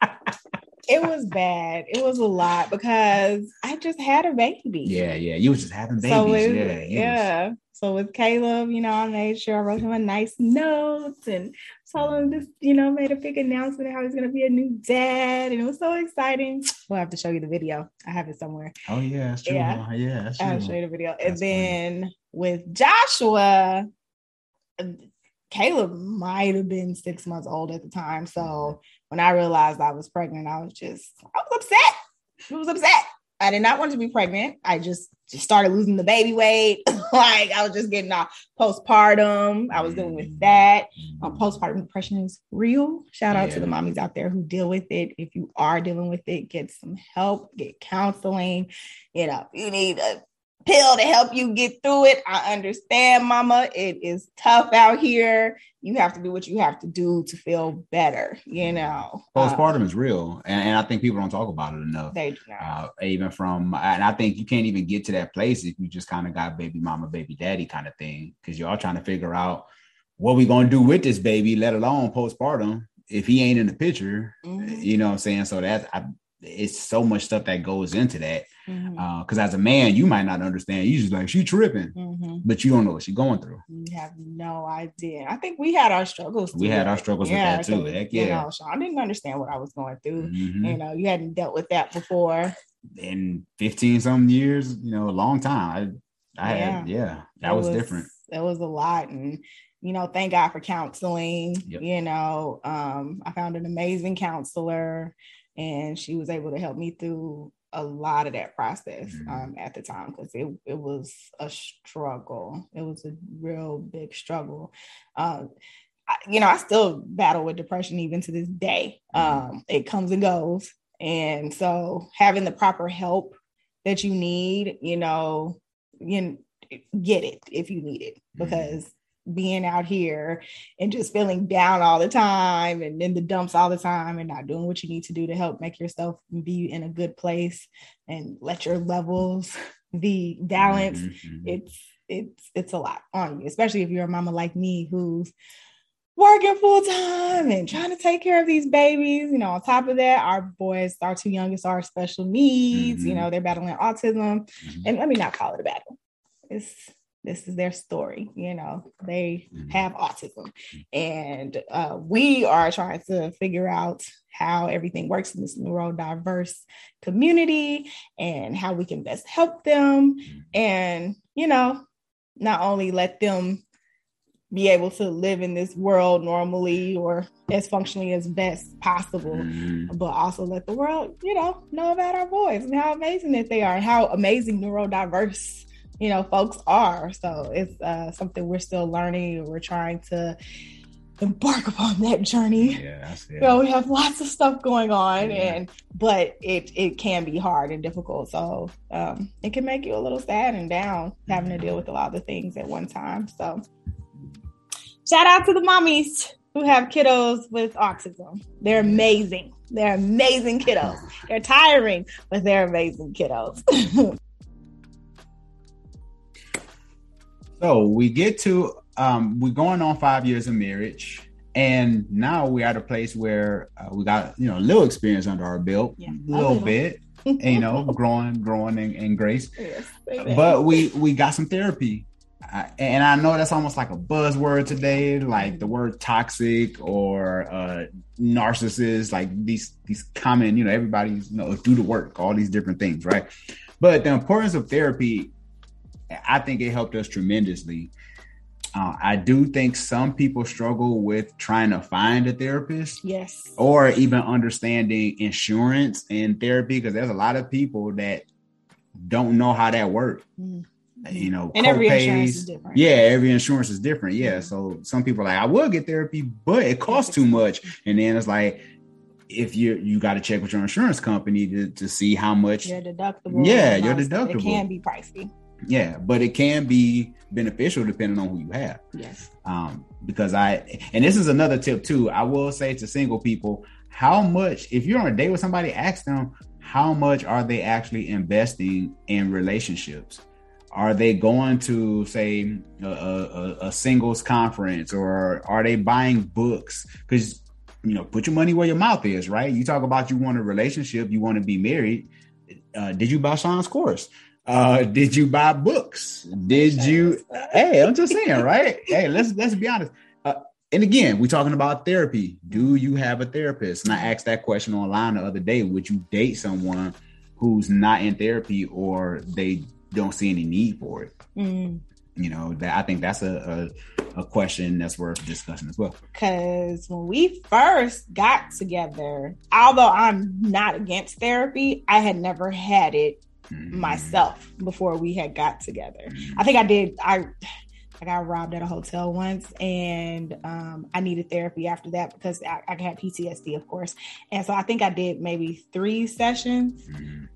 [SPEAKER 2] it was bad. It was a lot because I just had a baby.
[SPEAKER 1] Yeah, yeah. You was just having babies. So with, yeah,
[SPEAKER 2] yeah. Was... So with Caleb, you know, I made sure I wrote him a nice note and told him this, you know, made a big announcement how he's gonna be a new dad. And it was so exciting. We'll have to show you the video. I have it somewhere.
[SPEAKER 1] Oh yeah, that's true. Yeah, yeah that's true.
[SPEAKER 2] I'll show you the video. That's and then funny. with Joshua, um, Caleb might have been six months old at the time. So when I realized I was pregnant, I was just, I was upset. I was upset. I did not want to be pregnant. I just just started losing the baby weight. like I was just getting off postpartum. I was dealing with that. Um, postpartum depression is real. Shout out yeah. to the mommies out there who deal with it. If you are dealing with it, get some help, get counseling. You know, you need a pill to help you get through it. I understand, mama. It is tough out here. You have to do what you have to do to feel better, you know.
[SPEAKER 1] Postpartum uh, is real. And, and, I think people don't talk about it enough.
[SPEAKER 2] They do not. Uh,
[SPEAKER 1] even from, and I think you can't even get to that place if you just kind of got baby mama, baby daddy kind of thing, because you're all trying to figure out what we going to do with this baby, let alone postpartum. If he ain't in the picture, mm-hmm. you know what I'm saying? So that's, I, it's so much stuff that goes into that. Because mm-hmm. uh, as a man, you might not understand. You just like she tripping, mm-hmm. but you don't know what she's going through.
[SPEAKER 2] You have no idea. I think we had our struggles.
[SPEAKER 1] We had our struggles yeah, with that too. Heck yeah. You
[SPEAKER 2] know, Sean didn't understand what I was going through. Mm-hmm. You know, you hadn't dealt with that before.
[SPEAKER 1] In 15 some years, you know, a long time. I, I yeah. had, yeah, that was, was, different.
[SPEAKER 2] That was a lot. And, you know, thank God for counseling. Yep. You know, um, I found an amazing counselor and she was able to help me through a lot of that process mm-hmm. um, at the time because it, it was a struggle. It was a real big struggle. Um, I, you know, I still battle with depression even to this day. Mm-hmm. Um, it comes and goes. And so having the proper help that you need, you know, you get it if you need it mm-hmm. because being out here and just feeling down all the time and in the dumps all the time and not doing what you need to do to help make yourself be in a good place and let your levels be balanced mm-hmm. it's it's it's a lot on you especially if you're a mama like me who's working full time and trying to take care of these babies you know on top of that our boys our two youngest are special needs mm-hmm. you know they're battling autism mm-hmm. and let me not call it a battle it's this is their story you know they mm-hmm. have autism and uh, we are trying to figure out how everything works in this neurodiverse community and how we can best help them mm-hmm. and you know not only let them be able to live in this world normally or as functionally as best possible, mm-hmm. but also let the world, you know, know about our boys and how amazing that they are and how amazing neurodiverse you know folks are. So it's uh, something we're still learning. We're trying to embark upon that journey.
[SPEAKER 1] Yeah,
[SPEAKER 2] yeah. so we have lots of stuff going on yeah. and but it it can be hard and difficult. So um, it can make you a little sad and down having to deal with a lot of the things at one time. So shout out to the mommies who have kiddos with autism. They're amazing. They're amazing kiddos. They're tiring but they're amazing kiddos
[SPEAKER 1] So we get to um, we're going on five years of marriage, and now we're at a place where uh, we got you know a little experience under our belt, yeah, a little bit, you know, growing, growing in, grace. Yes, but we we got some therapy, uh, and I know that's almost like a buzzword today, like the word toxic or uh, narcissist, like these these common, you know, everybody's you know do the work, all these different things, right? But the importance of therapy I think it helped us tremendously. Uh, I do think some people struggle with trying to find a therapist.
[SPEAKER 2] Yes.
[SPEAKER 1] Or even understanding insurance and therapy because there's a lot of people that don't know how that works. Mm-hmm. You know,
[SPEAKER 2] and every insurance is different.
[SPEAKER 1] Yeah, every insurance is different. Yeah. Mm-hmm. So some people are like, I will get therapy, but it costs too much. And then it's like, if you you got to check with your insurance company to, to see how much
[SPEAKER 2] your deductible.
[SPEAKER 1] Yeah, your deductible. It
[SPEAKER 2] can be pricey.
[SPEAKER 1] Yeah, but it can be beneficial depending on who you have.
[SPEAKER 2] Yes.
[SPEAKER 1] Um, because I and this is another tip too. I will say to single people, how much if you're on a date with somebody, ask them how much are they actually investing in relationships. Are they going to say a, a, a singles conference or are they buying books? Because you know, put your money where your mouth is, right? You talk about you want a relationship, you want to be married. Uh, did you buy Sean's course? Uh, did you buy books? Did you? Hey, I'm just saying, right? hey, let's let's be honest. Uh, and again, we're talking about therapy. Do you have a therapist? And I asked that question online the other day. Would you date someone who's not in therapy or they don't see any need for it? Mm. You know, that I think that's a, a, a question that's worth discussing as well.
[SPEAKER 2] Because when we first got together, although I'm not against therapy, I had never had it myself before we had got together. I think I did. I I got robbed at a hotel once, and um, I needed therapy after that because I, I, had PTSD, of course. And so I think I did maybe three sessions.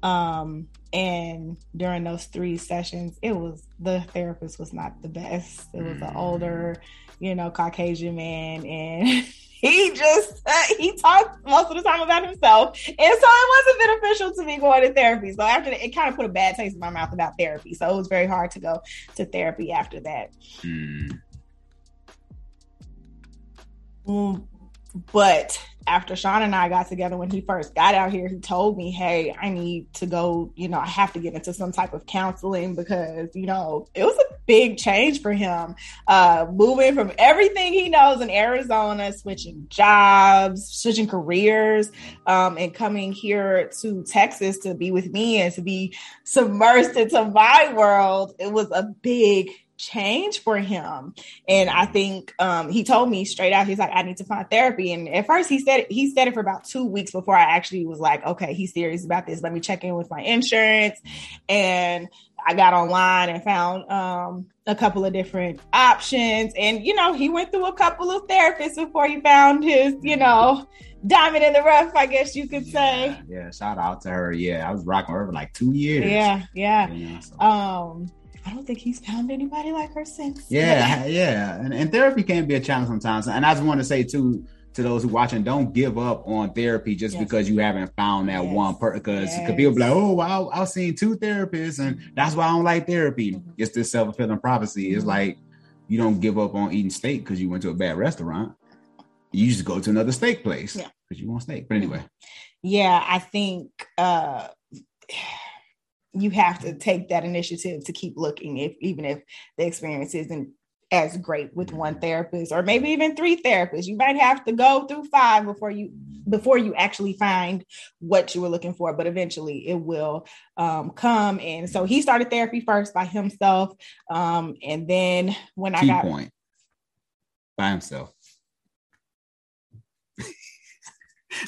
[SPEAKER 2] Um, and during those three sessions, it was the therapist was not the best. It was an older, you know, Caucasian man, and he just uh, he talked most of the time about himself, and so it wasn't beneficial to me going to therapy. So after that, it kind of put a bad taste in my mouth about therapy. So it was very hard to go to therapy after that. Mm. Mm, but after Sean and I got together when he first got out here, he told me, Hey, I need to go, you know, I have to get into some type of counseling because, you know, it was a big change for him. Uh, moving from everything he knows in Arizona, switching jobs, switching careers, um, and coming here to Texas to be with me and to be submersed into my world. It was a big change for him. And I think um, he told me straight out, he's like, I need to find therapy. And at first he said he said it for about two weeks before I actually was like, okay, he's serious about this. Let me check in with my insurance. And I got online and found um, a couple of different options. And, you know, he went through a couple of therapists before he found his, you know, diamond in the rough, I guess you could say.
[SPEAKER 1] Yeah, yeah shout out to her. Yeah, I was rocking her for like two years.
[SPEAKER 2] Yeah, yeah. yeah so. Um, I don't think he's found anybody like her since.
[SPEAKER 1] Yeah, yeah. And, and therapy can be a challenge sometimes. And I just want to say too to those who watching, don't give up on therapy just yes. because you haven't found that yes. one person. Because yes. people be like, oh, well, I've seen two therapists, and that's why I don't like therapy. Mm-hmm. It's this self fulfilling prophecy. It's mm-hmm. like you don't give up on eating steak because you went to a bad restaurant. You just go to another steak place because yeah. you want steak. But anyway,
[SPEAKER 2] yeah, I think. uh you have to take that initiative to keep looking if even if the experience isn't as great with one therapist or maybe even three therapists. You might have to go through five before you before you actually find what you were looking for but eventually it will um, come. And so he started therapy first by himself um, and then when Key i got
[SPEAKER 1] point. By himself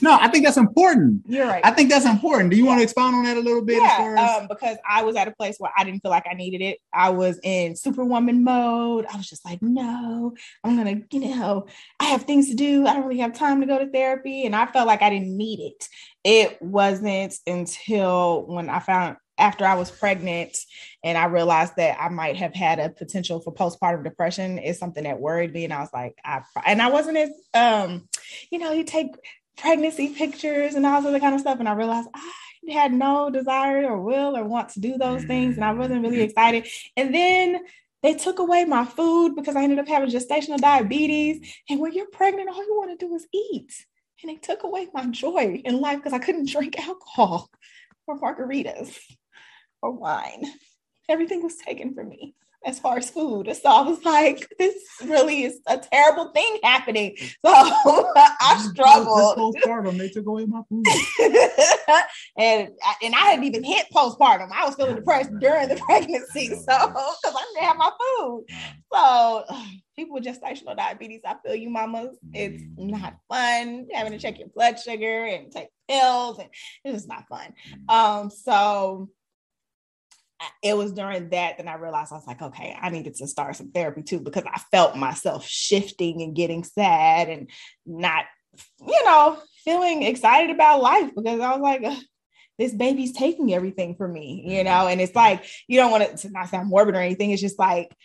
[SPEAKER 1] no, I think that's important.
[SPEAKER 2] You're right. I
[SPEAKER 1] think that's important. Do you yeah. want to expound on that a little bit?
[SPEAKER 2] Yeah, as... um, because I was at a place where I didn't feel like I needed it. I was in superwoman mode. I was just like, no, I'm gonna, you know, I have things to do. I don't really have time to go to therapy, and I felt like I didn't need it. It wasn't until when I found after I was pregnant and I realized that I might have had a potential for postpartum depression is something that worried me. And I was like, I, and I wasn't as, um, you know, you take pregnancy pictures and all of kind of stuff. And I realized I had no desire or will or want to do those things. And I mm. wasn't really excited. And then they took away my food because I ended up having gestational diabetes. And when you're pregnant, all you want to do is eat. And they took away my joy in life because I couldn't drink alcohol or margaritas or wine. Everything was taken from me as far as food. So I was like, this really is a terrible thing happening. So I struggled.
[SPEAKER 1] Postpartum, they took away my food.
[SPEAKER 2] and, and I hadn't even hit postpartum. I was feeling depressed during the pregnancy. So because I didn't have my food. So people with gestational diabetes, I feel you mamas. It's mm. not fun having to check your blood sugar and take pills and it's just not fun. Mm. Um, so it was during that that I realized I was like, okay, I needed to start some therapy too because I felt myself shifting and getting sad and not, you know, feeling excited about life because I was like, this baby's taking everything from me, you mm-hmm. know, and it's like you don't want it to not sound morbid or anything. It's just like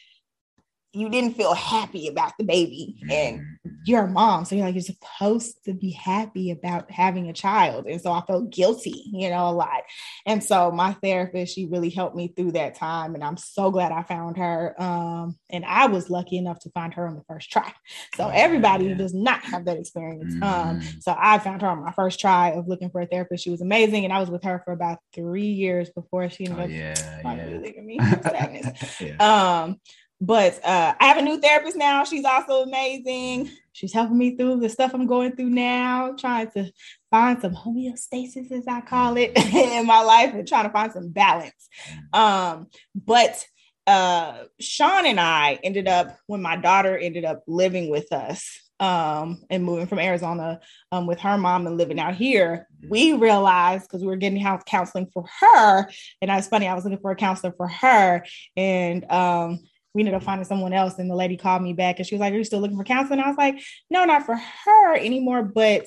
[SPEAKER 2] you didn't feel happy about the baby and mm-hmm. you're a mom so you're like you're supposed to be happy about having a child and so i felt guilty you know a lot and so my therapist she really helped me through that time and i'm so glad i found her um, and i was lucky enough to find her on the first try so oh, everybody yeah. does not have that experience um, mm-hmm. so i found her on my first try of looking for a therapist she was amazing and i was with her for about three years before she ended oh, up
[SPEAKER 1] yeah. Really
[SPEAKER 2] me yeah. um but uh, I have a new therapist now. She's also amazing. She's helping me through the stuff I'm going through now, trying to find some homeostasis, as I call it, in my life, and trying to find some balance. Um, but uh, Sean and I ended up when my daughter ended up living with us um, and moving from Arizona um, with her mom and living out here, we realized because we were getting house counseling for her, and it's funny. I was looking for a counselor for her, and um, we ended up finding someone else. And the lady called me back and she was like, Are you still looking for counseling? I was like, No, not for her anymore. But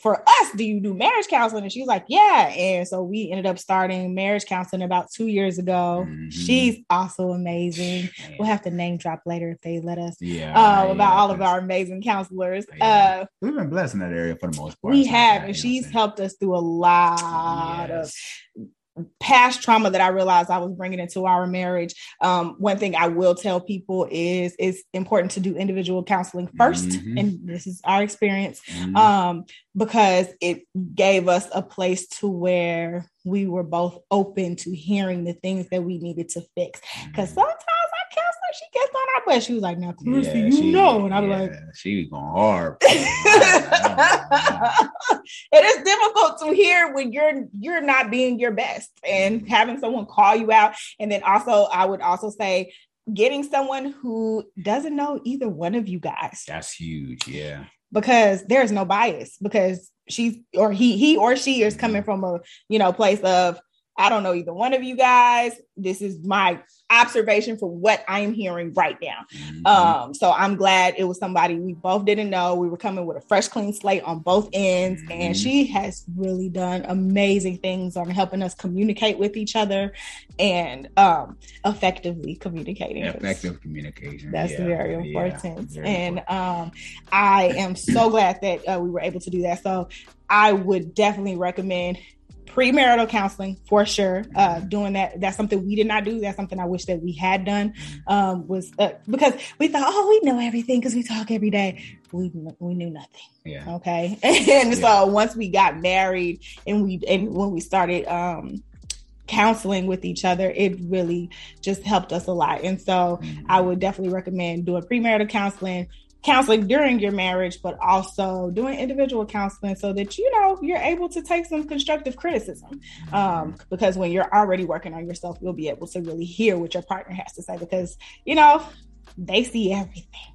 [SPEAKER 2] for us, do you do marriage counseling? And she's like, yeah. And so we ended up starting marriage counseling about two years ago. Mm-hmm. She's also amazing. Man. We'll have to name drop later if they let us.
[SPEAKER 1] Yeah.
[SPEAKER 2] Uh, about all of our amazing counselors. Yeah. Uh,
[SPEAKER 1] We've been blessed in that area for the most part.
[SPEAKER 2] We have, and she's helped us through a lot yes. of past trauma that I realized I was bringing into our marriage. Um, one thing I will tell people is it's important to do individual counseling 1st mm-hmm. and this is our experience, mm-hmm. um, because it gave us a place to where we were both open to hearing the things that we needed to fix. Because mm-hmm. sometimes she gets on our butt. She was like, "Now, Clarissa, yeah, you she, know," and I was yeah, like,
[SPEAKER 1] "She was going hard."
[SPEAKER 2] it is difficult to hear when you're you're not being your best, and having someone call you out, and then also, I would also say getting someone who doesn't know either one of you guys.
[SPEAKER 1] That's huge. Yeah.
[SPEAKER 2] Because there's no bias because she's or he he or she is coming mm-hmm. from a you know place of I don't know either one of you guys. This is my observation for what I'm hearing right now. Mm-hmm. Um, so I'm glad it was somebody we both didn't know. We were coming with a fresh, clean slate on both ends, mm-hmm. and she has really done amazing things on helping us communicate with each other and um, effectively communicating.
[SPEAKER 1] Effective communication.
[SPEAKER 2] That's yeah. very important. Yeah, very and. Um, I am so glad that uh, we were able to do that. So I would definitely recommend premarital counseling for sure. Uh, doing that, that's something we did not do. That's something I wish that we had done. Um, was uh, because we thought, oh, we know everything because we talk every day. We we knew nothing.
[SPEAKER 1] Yeah.
[SPEAKER 2] Okay. and yeah. so once we got married and we and when we started um counseling with each other, it really just helped us a lot. And so mm-hmm. I would definitely recommend doing premarital counseling counseling during your marriage, but also doing individual counseling so that you know you're able to take some constructive criticism. Um, because when you're already working on yourself, you'll be able to really hear what your partner has to say because you know they see everything.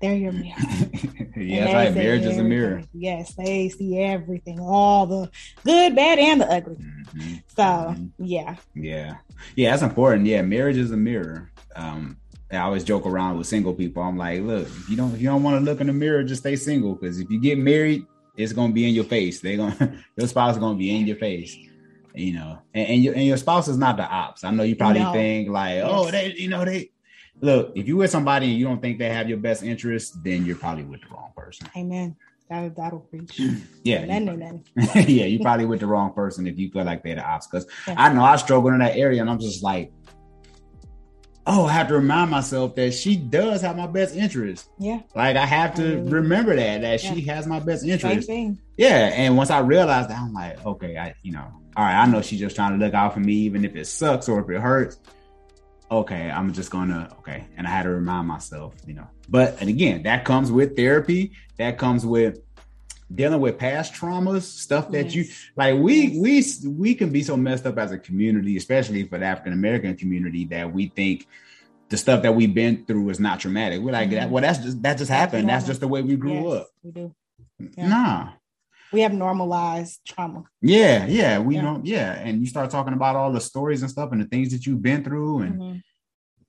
[SPEAKER 2] They're your mirror.
[SPEAKER 1] yes, right. Marriage is a mirror.
[SPEAKER 2] Yes, they see everything, all the good, bad, and the ugly. Mm-hmm. So, mm-hmm. yeah.
[SPEAKER 1] Yeah. Yeah, that's important. Yeah, marriage is a mirror. Um, I always joke around with single people. I'm like, look, if you don't if you don't want to look in the mirror, just stay single. Because if you get married, it's gonna be in your face. They're gonna your spouse is gonna be in your face. You know, and, and your and your spouse is not the ops. I know you probably no. think like, oh, yes. oh, they, you know, they look. If you with somebody and you don't think they have your best interest, then you're probably with the wrong person.
[SPEAKER 2] Amen. That, that'll preach.
[SPEAKER 1] yeah. Amen, amen. yeah, you probably with the wrong person if you feel like they're the ops. Because yeah. I know I struggle in that area, and I'm just like, oh, I have to remind myself that she does have my best interest.
[SPEAKER 2] Yeah.
[SPEAKER 1] Like I have to remember that that yeah. she has my best interest. Yeah. And once I realized that, I'm like, okay, I, you know, all right, I know she's just trying to look out for me, even if it sucks or if it hurts. Okay, I'm just gonna okay. And I had to remind myself, you know. But and again, that comes with therapy. That comes with dealing with past traumas, stuff that yes. you like. We we we can be so messed up as a community, especially for the African American community, that we think the stuff that we've been through is not traumatic. We're like, mm-hmm. well, that's just that just happened. That's just the way we grew yes, up.
[SPEAKER 2] We do.
[SPEAKER 1] Yeah. Nah.
[SPEAKER 2] We have normalized trauma.
[SPEAKER 1] Yeah, yeah, we yeah. don't. Yeah, and you start talking about all the stories and stuff and the things that you've been through, and mm-hmm.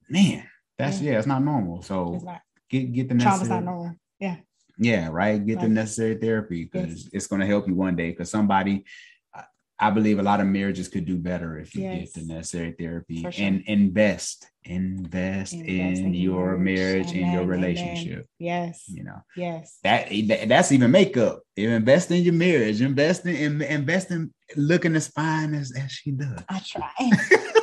[SPEAKER 1] man, that's yeah. yeah, it's not normal. So get get the
[SPEAKER 2] necessary. Trauma's not normal. Yeah.
[SPEAKER 1] Yeah, right. Get right. the necessary therapy because yes. it's going to help you one day. Because somebody, I believe, a lot of marriages could do better if you yes. get the necessary therapy sure. and invest, invest, invest in, in your marriage, and your relationship.
[SPEAKER 2] Yes,
[SPEAKER 1] you know,
[SPEAKER 2] yes.
[SPEAKER 1] That, that that's even makeup. Invest in your marriage. Invest in invest in looking as fine as as she does.
[SPEAKER 2] I try.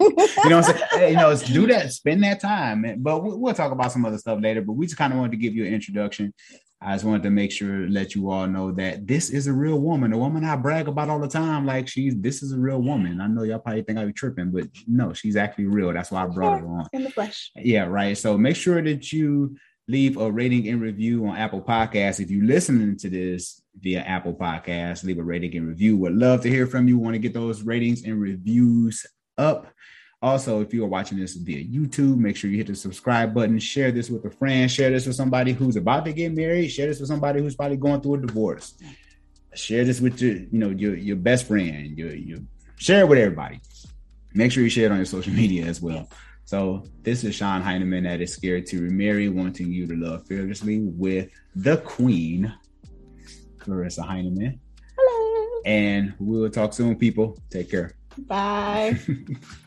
[SPEAKER 1] you know, you know, do that, spend that time. But we'll talk about some other stuff later. But we just kind of wanted to give you an introduction. I just wanted to make sure let you all know that this is a real woman, a woman I brag about all the time. Like she's this is a real woman. I know y'all probably think I be tripping, but no, she's actually real. That's why I brought her on
[SPEAKER 2] in the flesh.
[SPEAKER 1] Yeah, right. So make sure that you leave a rating and review on Apple Podcasts. If you're listening to this via Apple Podcasts, leave a rating and review. Would love to hear from you. Want to get those ratings and reviews up. Also, if you are watching this via YouTube, make sure you hit the subscribe button, share this with a friend, share this with somebody who's about to get married, share this with somebody who's probably going through a divorce. Share this with your, you know, your your best friend, your your share it with everybody. Make sure you share it on your social media as well. So this is Sean Heineman that is scared to remarry, wanting you to love fearlessly with the queen, Larissa Heineman.
[SPEAKER 2] Hello.
[SPEAKER 1] And we will talk soon, people. Take care.
[SPEAKER 2] Bye.